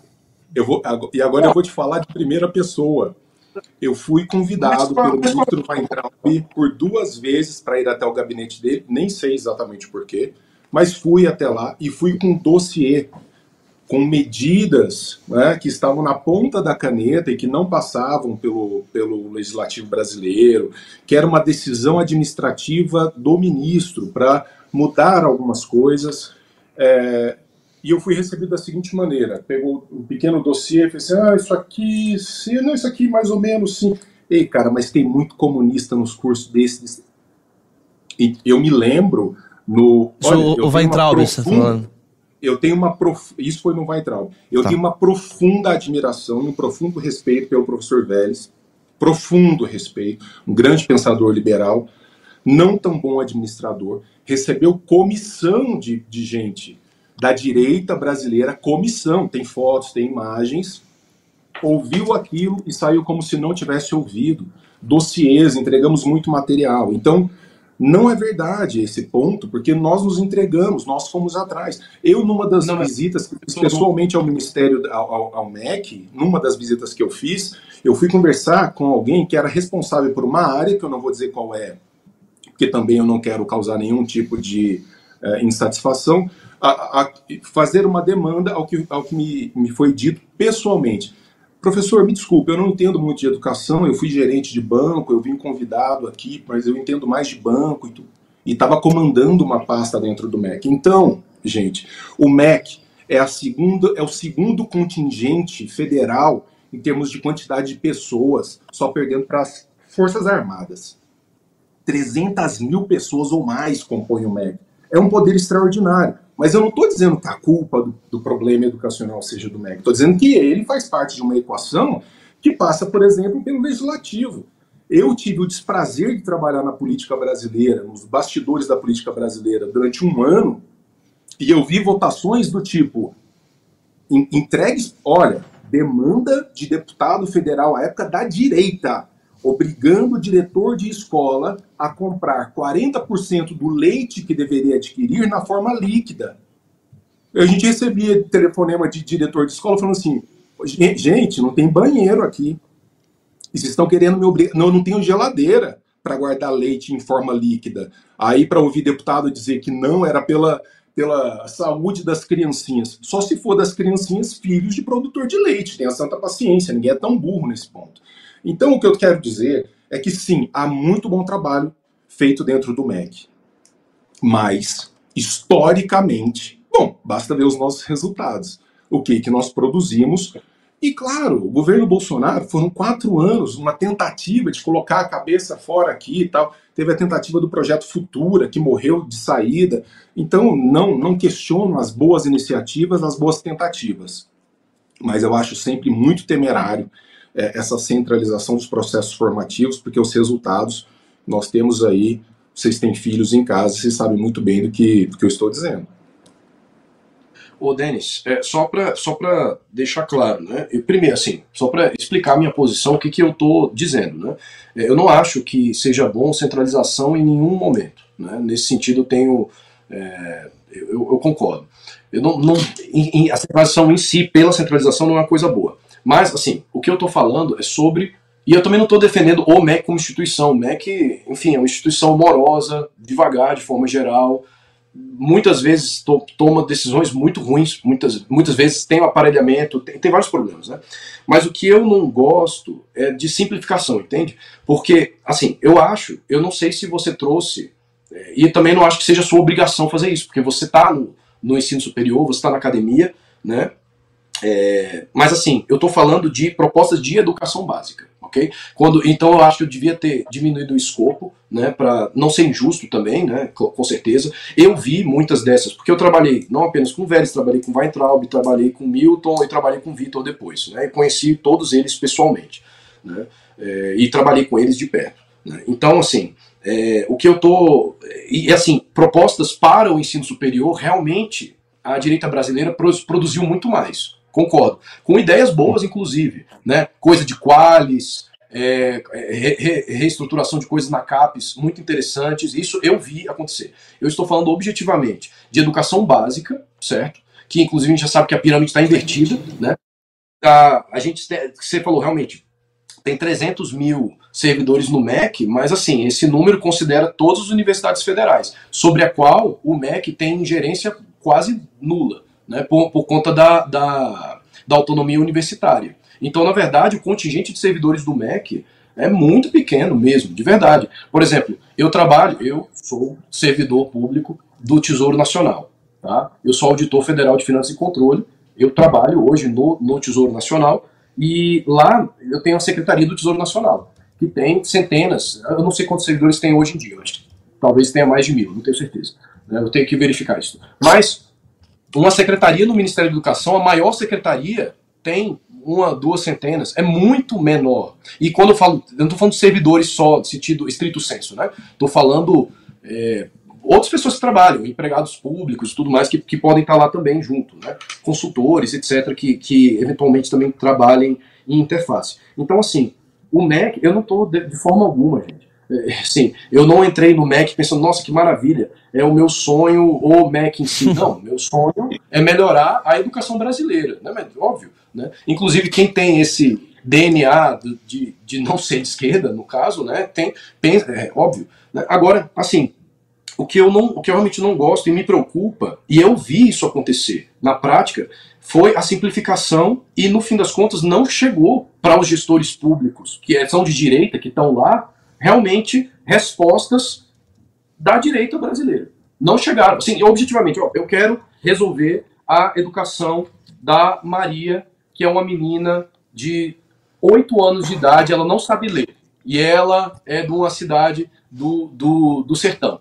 Eu vou, e agora eu vou te falar de primeira pessoa. Eu fui convidado pelo ministro Weintraub por duas vezes para ir até o gabinete dele, nem sei exatamente porquê, mas fui até lá e fui com um dossiê com medidas né, que estavam na ponta da caneta e que não passavam pelo, pelo legislativo brasileiro, que era uma decisão administrativa do ministro para mudar algumas coisas. É, e eu fui recebido da seguinte maneira: pegou um pequeno dossiê e falou assim: ah, isso aqui, sim, não, isso aqui mais ou menos sim. Ei, cara, mas tem muito comunista nos cursos desses. E eu me lembro no. Olha, o Weintraub está falando. Eu tenho uma prof... Isso foi no Weintraub. Eu tá. tenho uma profunda admiração e um profundo respeito pelo professor Vélez. Profundo respeito. Um grande pensador liberal. Não tão bom administrador. Recebeu comissão de, de gente da direita brasileira, comissão, tem fotos, tem imagens, ouviu aquilo e saiu como se não tivesse ouvido. Dossiês, entregamos muito material. Então, não é verdade esse ponto, porque nós nos entregamos, nós fomos atrás. Eu, numa das não, visitas que fiz pessoalmente ao Ministério, ao, ao, ao, MEC, numa das visitas que eu fiz, eu fui conversar com alguém que era responsável por uma área, que eu não vou dizer qual é, porque também eu não quero causar nenhum tipo de é, insatisfação, a, a, fazer uma demanda ao que, ao que me, me foi dito pessoalmente. Professor, me desculpe, eu não entendo muito de educação, eu fui gerente de banco, eu vim convidado aqui, mas eu entendo mais de banco e estava comandando uma pasta dentro do MEC. Então, gente, o MEC é, a segunda, é o segundo contingente federal em termos de quantidade de pessoas, só perdendo para as Forças Armadas. 300 mil pessoas ou mais compõem o MEC. É um poder extraordinário. Mas eu não estou dizendo que a culpa do, do, problema educacional seja do MEC. Estou dizendo que ele faz parte de uma equação que passa, por exemplo, pelo legislativo. Eu tive o desprazer de trabalhar na política brasileira, nos bastidores da política brasileira, durante um ano, e eu vi votações do tipo: entregues, olha, demanda de deputado federal à época da direita obrigando o diretor de escola a comprar 40% do leite que deveria adquirir na forma líquida. A gente recebia telefonema de diretor de escola falando assim: gente, não tem banheiro aqui. E vocês estão querendo me obrigar. Não, não tenho geladeira para guardar leite em forma líquida. Aí, para ouvir deputado dizer que não era pela, pela saúde das criancinhas. Só se for das criancinhas filhos de produtor de leite. Tenha santa paciência, ninguém é tão burro nesse ponto. Então, o que eu quero dizer é que sim, há muito bom trabalho feito dentro do MEC. Mas, historicamente, bom, basta ver os nossos resultados. O que, que nós produzimos. E, claro, o governo Bolsonaro foram quatro anos, uma tentativa de colocar a cabeça fora aqui e tal. Teve a tentativa do projeto Futura, que morreu de saída. Então, não, não questiono as boas iniciativas, as boas tentativas. Mas eu acho sempre muito temerário é, essa centralização dos processos formativos, porque os resultados nós temos aí, vocês têm filhos em casa, vocês sabem muito bem do que, do que eu estou dizendo. Ô, Denis, é, só para só deixar claro, né? Eu, primeiro, assim, só para explicar a minha posição, o que, que eu estou dizendo, né? É, eu não acho que seja bom centralização em nenhum momento, né? Nesse sentido, eu tenho. É, eu, eu, concordo. Eu não, não em, em, a centralização em si, pela centralização, não é uma coisa boa. Mas, assim, o que eu estou falando é sobre. E eu também não estou defendendo o MEC como instituição. O MEC, enfim, é uma instituição morosa, devagar, de forma geral. Muitas vezes to toma decisões muito ruins, muitas, muitas vezes tem o um aparelhamento, tem, tem vários problemas, né? Mas o que eu não gosto é de simplificação, entende? Porque, assim, eu acho, eu não sei se você trouxe, é, e também não acho que seja sua obrigação fazer isso, porque você está no, no ensino superior, você está na academia, né? É, mas assim, eu estou falando de propostas de educação básica, ok? Quando, então eu acho que eu devia ter diminuído o escopo, né, para não ser injusto também, né, com certeza. Eu vi muitas dessas, porque eu trabalhei não apenas com Vélez, trabalhei com Weintraub, trabalhei com Milton e trabalhei com Vitor depois, né, e conheci todos eles pessoalmente, né, é, e trabalhei com eles de perto. Né. Então, assim, é, o que eu tô e assim propostas para o ensino superior realmente a direita brasileira produziu muito mais concordo. Com ideias boas, inclusive, né? Coisa de qualis, é, re, re, reestruturação de coisas na CAPES, muito interessantes. Isso eu vi acontecer. Eu estou falando objetivamente de educação básica, certo? que inclusive a gente já sabe que a pirâmide está invertida, né? A, a gente, você falou realmente, tem 300 mil servidores no MEC, mas assim, esse número considera todas as universidades federais, sobre a qual o MEC tem ingerência quase nula, né, por, por conta da, da, da autonomia universitária. Então, na verdade, o contingente de servidores do MEC é muito pequeno mesmo, de verdade. Por exemplo, eu trabalho, eu sou servidor público do Tesouro Nacional. Tá? Eu sou auditor federal de finanças e controle. Eu trabalho hoje no, no Tesouro Nacional e lá eu tenho a Secretaria do Tesouro Nacional, que tem centenas, eu não sei quantos servidores tem hoje em dia, mas talvez tenha mais de mil, não tenho certeza. Né? Eu tenho que verificar isso. Mas uma secretaria no Ministério da Educação, a maior secretaria, tem uma, duas centenas, é muito menor. E quando eu falo, eu não estou falando de servidores só, de sentido estrito senso, né? Estou falando é, outras pessoas que trabalham, empregados públicos tudo mais, que, que podem estar lá também junto, né? Consultores, etc., que, que eventualmente também trabalhem em interface. Então, assim, o MEC, eu não estou de, de, forma alguma, gente. Sim, eu não entrei no MEC pensando, nossa, que maravilha, é o meu sonho, o MEC em si. Não, meu sonho é melhorar a educação brasileira, né? Óbvio, né? Inclusive, quem tem esse DNA de, de não ser de esquerda, no caso, né? Tem, pensa, é óbvio. Né? Agora, assim, o que, eu não, o que eu realmente não gosto e me preocupa, e eu vi isso acontecer na prática, foi a simplificação e, no fim das contas, não chegou para os gestores públicos, que é, são de direita, que estão lá, realmente respostas da direita brasileira. Não chegaram. Assim, objetivamente, ó, eu quero resolver a educação da Maria, que é uma menina de 8 anos de idade, ela não sabe ler. E ela é de uma cidade do, do, do sertão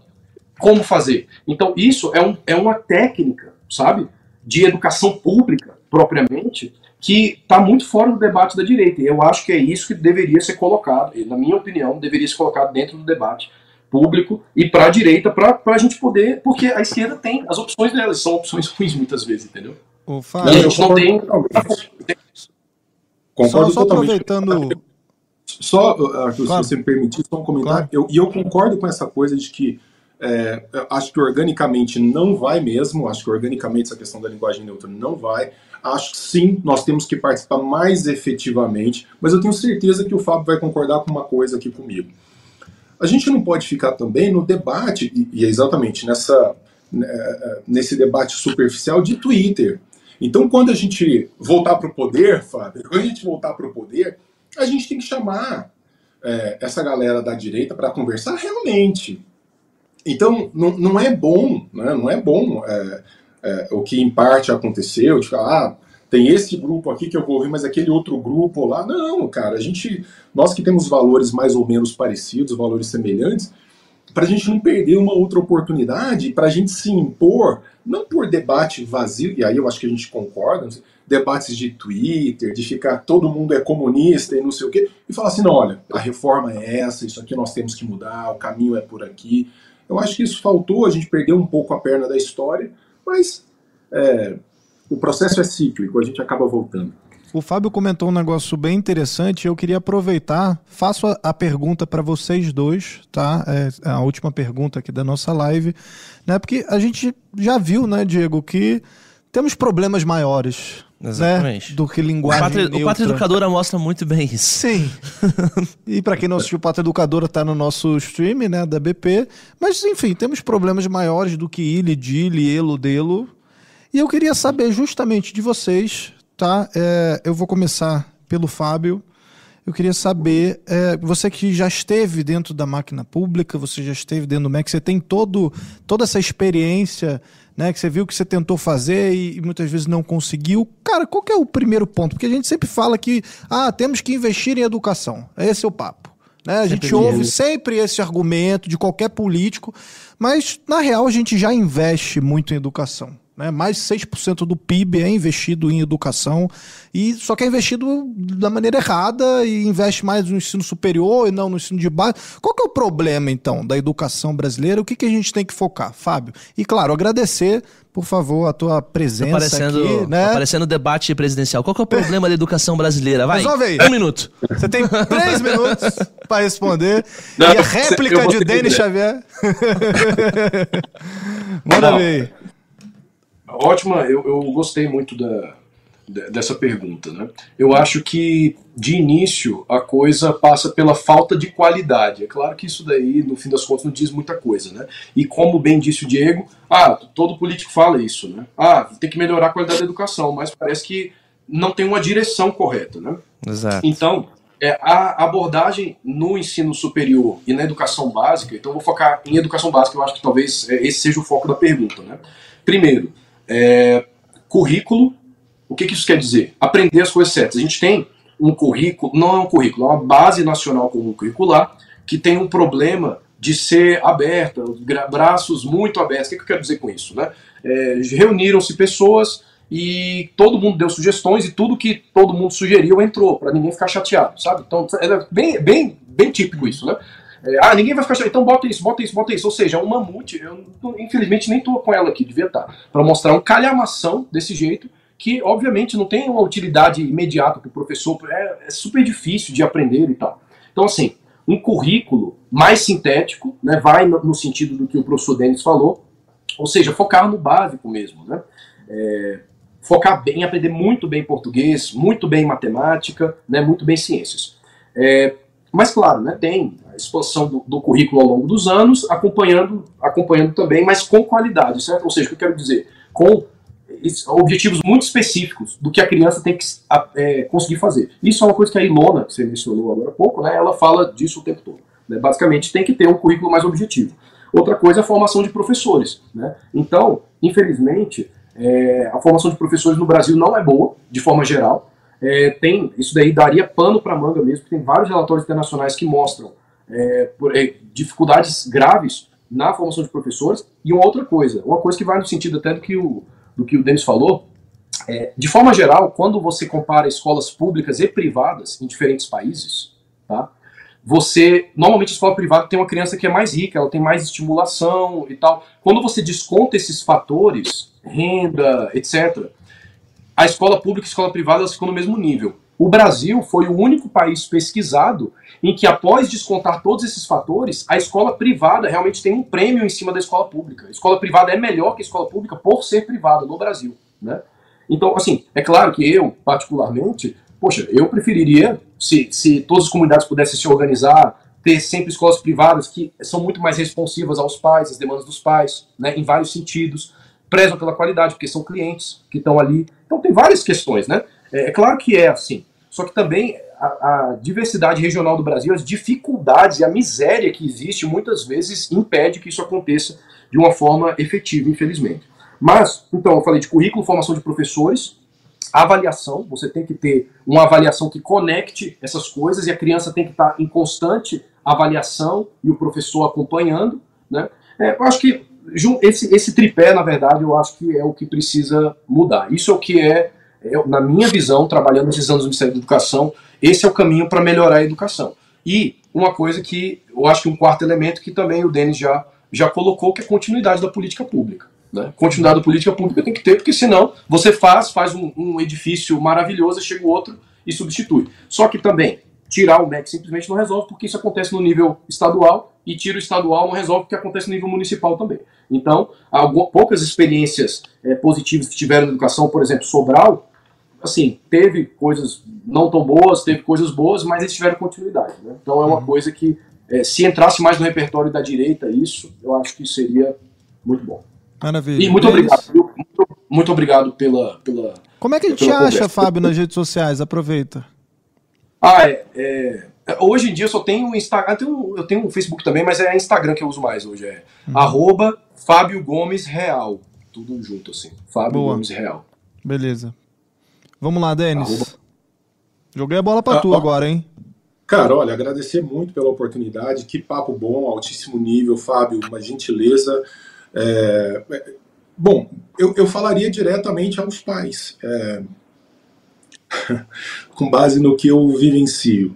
como fazer. Então, isso é, um, é uma técnica, sabe, de educação pública, propriamente, que está muito fora do debate da direita. E eu acho que é isso que deveria ser colocado, na minha opinião, deveria ser colocado dentro do debate público e para a direita, para a gente poder. Porque a esquerda tem as opções delas, são opções ruins muitas vezes, entendeu? Ô, Fábio, e a gente não tem. Concordo só, só totalmente. aproveitando. Só, Arthur, Claro. se você me permitir, só um comentário. Claro. Eu- E eu, concordo com essa coisa de que é, acho que organicamente não vai mesmo, acho que organicamente essa questão da linguagem neutra não vai. Acho que sim, nós temos que participar mais efetivamente, mas eu tenho certeza que o Fábio vai concordar com uma coisa aqui comigo. A gente não pode ficar também no debate, e, é exatamente nessa, né, nesse debate superficial de Twitter. Então, quando a gente voltar para o poder, Fábio, quando a gente voltar para o poder, a gente tem que chamar é, essa galera da direita para conversar realmente. Então, não, não é bom, né? não é bom é, é, o que em parte aconteceu, de falar, ah, tem esse grupo aqui que eu vou ouvir, mas aquele outro grupo lá. Não, cara, a gente, nós que temos valores mais ou menos parecidos, valores semelhantes, para a gente não perder uma outra oportunidade, para a gente se impor, não por debate vazio, e aí eu acho que a gente concorda, sei, debates de Twitter, de ficar todo mundo é comunista e não sei o quê, e falar assim, não, olha, a reforma é essa, isso aqui nós temos que mudar, o caminho é por aqui. Eu acho que isso faltou, a gente perdeu um pouco a perna da história, mas é, o processo é cíclico, a gente acaba voltando. O Fábio comentou um negócio bem interessante. Eu queria aproveitar, faço a, a pergunta para vocês dois, tá? É a última pergunta aqui da nossa live, né? Porque a gente já viu, né, Diego, que temos problemas maiores, Exatamente. né, do que O linguagem Pátria, o. Pátria Educadora mostra muito bem isso. Sim. e para quem não assistiu, Pátria Educadora tá no nosso stream, né, da BP. Mas, enfim, temos problemas maiores do que Ili, Dili, Elo, Delo. E eu queria saber justamente de vocês, tá? É, eu vou começar pelo Fábio. Eu queria saber, é, você que já esteve dentro da máquina pública, você já esteve dentro do MEC, você tem todo, toda essa experiência, né? Que você viu que você tentou fazer e, e muitas vezes não conseguiu. Cara, qual que é o primeiro ponto? Porque a gente sempre fala que ah, temos que investir em educação. Esse é o papo. Né? A gente dinheiro. ouve sempre esse argumento de qualquer político, mas na real a gente já investe muito em educação. Né? Mais de 6% do PIB é investido em educação, e só que é investido da maneira errada e investe mais no ensino superior e não no ensino de base. Qual que é o problema, então, da educação brasileira? O que, que a gente tem que focar, Fábio? E, claro, agradecer, por favor, a tua presença Aparecendo, aqui. Né? aparecendo debate presidencial. Qual que é o problema da educação brasileira? Vai, Resolve aí. um minuto. Você tem três minutos para responder. Não, e a réplica de Denis. Xavier. Manda ver aí. Ótima, eu, eu gostei muito da, dessa pergunta. Né? Eu acho que, de início, a coisa passa pela falta de qualidade. É claro que isso daí, no fim das contas, não diz muita coisa. Né? E como bem disse o Diego, ah, todo político fala isso. Né? Ah, tem que melhorar a qualidade da educação, mas parece que não tem uma direção correta. Né? Exato. Então, é, a abordagem no ensino superior e na educação básica, então vou focar em educação básica, eu acho que talvez é, esse seja o foco da pergunta. Né? Primeiro, é, currículo o que, que isso quer dizer? Aprender as coisas certas. A gente tem um currículo, não é um currículo, é uma base nacional comum curricular que tem um problema de ser aberta, braços muito abertos. O que, que eu quero dizer com isso? Né? É, Reuniram-se pessoas e todo mundo deu sugestões e tudo que todo mundo sugeriu entrou, para ninguém ficar chateado, sabe? Então é bem, bem, bem típico isso, né? É, ah, ninguém vai ficar chateado, então bota isso, bota isso, bota isso. Ou seja, um mamute, eu infelizmente nem tô com ela aqui, devia estar, para mostrar um calhamação desse jeito que obviamente não tem uma utilidade imediata para o professor, é, é, super difícil de aprender e tal. Então, assim, um currículo mais sintético, né, vai no, no sentido do que o professor Denis falou, ou seja, focar no básico mesmo, né? É, focar bem, aprender muito bem português, muito bem matemática, né, muito bem ciências. É, mas claro, né, tem a expansão do, do, currículo ao longo dos anos, acompanhando, acompanhando também, mas com qualidade, certo? Ou seja, o que eu quero dizer, com objetivos muito específicos do que a criança tem que é, conseguir fazer. Isso é uma coisa que a Ilona, que você mencionou agora há pouco, né, ela fala disso o tempo todo. Né? Basicamente, tem que ter um currículo mais objetivo. Outra coisa é a formação de professores. Né? Então, infelizmente, é, a formação de professores no Brasil não é boa, de forma geral. É, tem Isso daí daria pano para manga mesmo, tem vários relatórios internacionais que mostram é, por, é, dificuldades graves na formação de professores. E uma outra coisa, uma coisa que vai no sentido até do que o, do que o Denis falou, é, de forma geral, quando você compara escolas públicas e privadas em diferentes países, tá? Você normalmente escola privada tem uma criança que é mais rica, ela tem mais estimulação e tal. Quando você desconta esses fatores, renda, etc, a escola pública e a escola privada ficam no mesmo nível. O Brasil foi o único país pesquisado em que, após descontar todos esses fatores, a escola privada realmente tem um prêmio em cima da escola pública. A escola privada é melhor que a escola pública por ser privada no Brasil. Né? Então, assim, é claro que eu, particularmente, poxa, eu preferiria, se, se todas as comunidades pudessem se organizar, ter sempre escolas privadas que são muito mais responsivas aos pais, às demandas dos pais, né, em vários sentidos, prezam pela qualidade, porque são clientes que estão ali. Então tem várias questões, né? É, é claro que é assim. Só que também a, a, diversidade regional do Brasil, as dificuldades e a miséria que existe muitas vezes impede que isso aconteça de uma forma efetiva, infelizmente. Mas, então, eu falei de currículo, formação de professores, avaliação, você tem que ter uma avaliação que conecte essas coisas e a criança tem que estar em constante avaliação e o professor acompanhando, né? É, eu acho que esse, esse tripé, na verdade, eu acho que é o que precisa mudar. Isso é o que é eu, na minha visão, trabalhando nesses anos no Ministério da Educação, esse é o caminho para melhorar a educação. E uma coisa que eu acho que um quarto elemento que também o Denis já, já colocou, que é a continuidade da política pública. Né? Continuidade da política pública tem que ter, porque senão você faz, faz um, um edifício maravilhoso, chega o outro e substitui. Só que também, tirar o MEC simplesmente não resolve, porque isso acontece no nível estadual, e tira o estadual não resolve, porque acontece no nível municipal também. Então, algumas, poucas experiências é, positivas que tiveram na educação, por exemplo, Sobral, assim, teve coisas não tão boas, teve coisas boas, mas eles tiveram continuidade. Né? Então é uma uhum. coisa que, é, se entrasse mais no repertório da direita, isso, eu acho que seria muito bom. Maravilha. E muito obrigado. Muito, muito, obrigado pela, pela. Como é que a gente acha, conversa. Fábio, nas redes sociais? Aproveita. Ah, é, é, hoje em dia eu só tenho o Instagram, eu tenho, eu tenho o Facebook também, mas é Instagram que eu uso mais hoje. É uhum. arroba Fábio Gomes Real. Tudo junto, assim. Fábio Boa. Gomes Real. Beleza. Vamos lá, Denis. Joguei a bola para ah, tu agora, hein? Cara, olha, agradecer muito pela oportunidade. Que papo bom, altíssimo nível, Fábio, uma gentileza. É, é, bom, eu, eu, falaria diretamente aos pais, é, com base no que eu vivencio.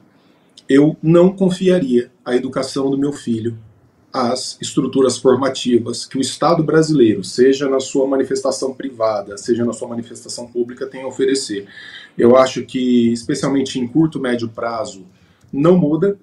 Eu não confiaria a educação do meu filho as estruturas formativas que o Estado brasileiro, seja na sua manifestação privada, seja na sua manifestação pública, tem a oferecer. Eu acho que, especialmente em curto, médio prazo, não muda.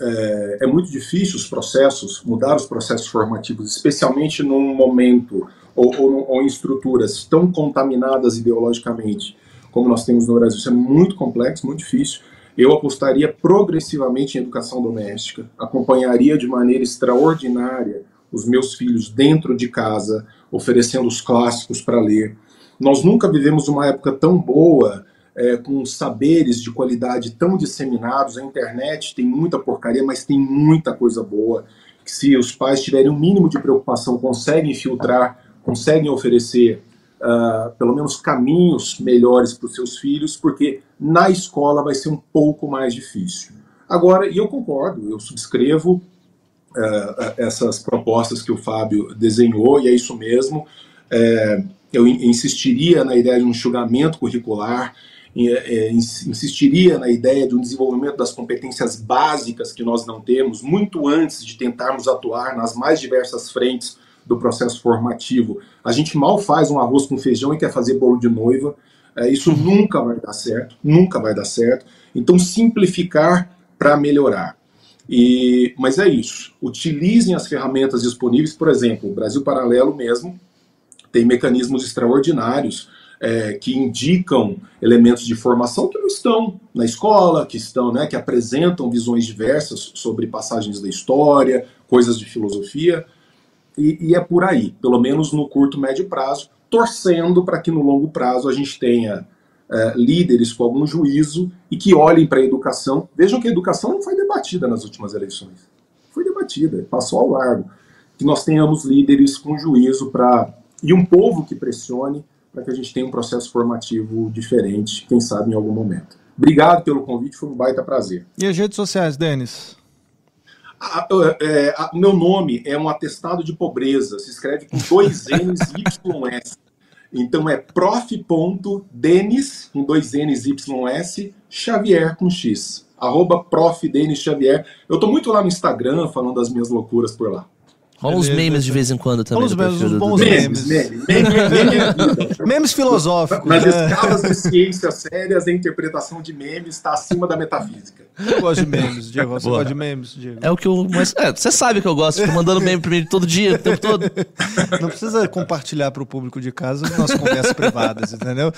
É, é muito difícil os processos, mudar os processos formativos, especialmente num momento ou, ou, ou em estruturas tão contaminadas ideologicamente como nós temos no Brasil. Isso é muito complexo, muito difícil. Eu apostaria progressivamente em educação doméstica, acompanharia de maneira extraordinária os meus filhos dentro de casa, oferecendo os clássicos para ler. Nós nunca vivemos uma época tão boa, é, com saberes de qualidade tão disseminados. A internet tem muita porcaria, mas tem muita coisa boa. Que se os pais tiverem um mínimo de preocupação, conseguem filtrar, conseguem oferecer uh, pelo menos caminhos melhores para os seus filhos, porque na escola vai ser um pouco mais difícil. Agora, e eu concordo, eu subscrevo uh, essas propostas que o Fábio desenhou, e é isso mesmo. Uh, eu insistiria na ideia de um enxugamento curricular, é, insistiria na ideia de um desenvolvimento das competências básicas que nós não temos, muito antes de tentarmos atuar nas mais diversas frentes do processo formativo. A gente mal faz um arroz com feijão e quer fazer bolo de noiva. É, isso nunca vai dar certo, nunca vai dar certo. Então, simplificar para melhorar. E, mas é isso. Utilizem as ferramentas disponíveis, por exemplo, o Brasil Paralelo mesmo tem mecanismos extraordinários é, que indicam elementos de formação que não estão na escola, que estão, né, que apresentam visões diversas sobre passagens da história, coisas de filosofia. E, e é por aí, pelo menos no curto, médio prazo, torcendo para que no longo prazo a gente tenha é, líderes com algum juízo e que olhem para a educação. Vejam que a educação não foi debatida nas últimas eleições. Foi debatida, passou ao largo. Que nós tenhamos líderes com juízo para. e um povo que pressione para que a gente tenha um processo formativo diferente, quem sabe em algum momento. Obrigado pelo convite, foi um baita prazer. E as redes sociais, Denis? É, a, meu nome é um atestado de pobreza, se escreve com dois N's YS. Então é prof.denis, com dois N's YS, Xavier com X. Arroba prof. Denis Xavier. Eu estou muito lá no Instagram falando das minhas loucuras por lá. Rola uns memes de vez em quando também. Os memes, os bons memes. Memes, memes, memes, memes filosóficos. Nas né? escalas de ciências sérias, a interpretação de memes está acima da metafísica. Eu gosto de memes, Diego. Você gosta de memes, Diego? É o que eu. Mas, é, você sabe que eu gosto. Fico mandando meme pra mim todo dia, o tempo todo. Não precisa compartilhar para o público de casa nossas conversas privadas, entendeu?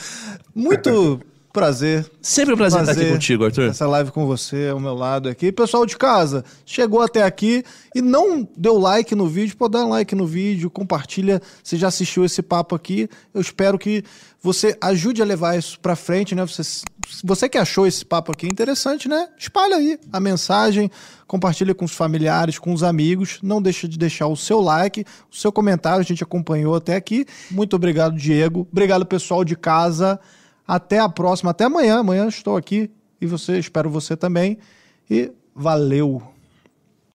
Muito Prazer. Sempre um prazer, prazer estar aqui contigo, Arthur. Essa live com você ao meu lado aqui. Pessoal de casa, chegou até aqui e não deu like no vídeo, pode dar like no vídeo, compartilha se já assistiu esse papo aqui. Eu espero que você ajude a levar isso para frente, né? Você, você que achou esse papo aqui interessante, né? Espalha aí a mensagem, compartilha com os familiares, com os amigos. Não deixa de deixar o seu like, o seu comentário. A gente acompanhou até aqui. Muito obrigado, Diego. Obrigado, pessoal de casa. Até a próxima, até amanhã. Amanhã estou aqui e você, espero você também. E valeu!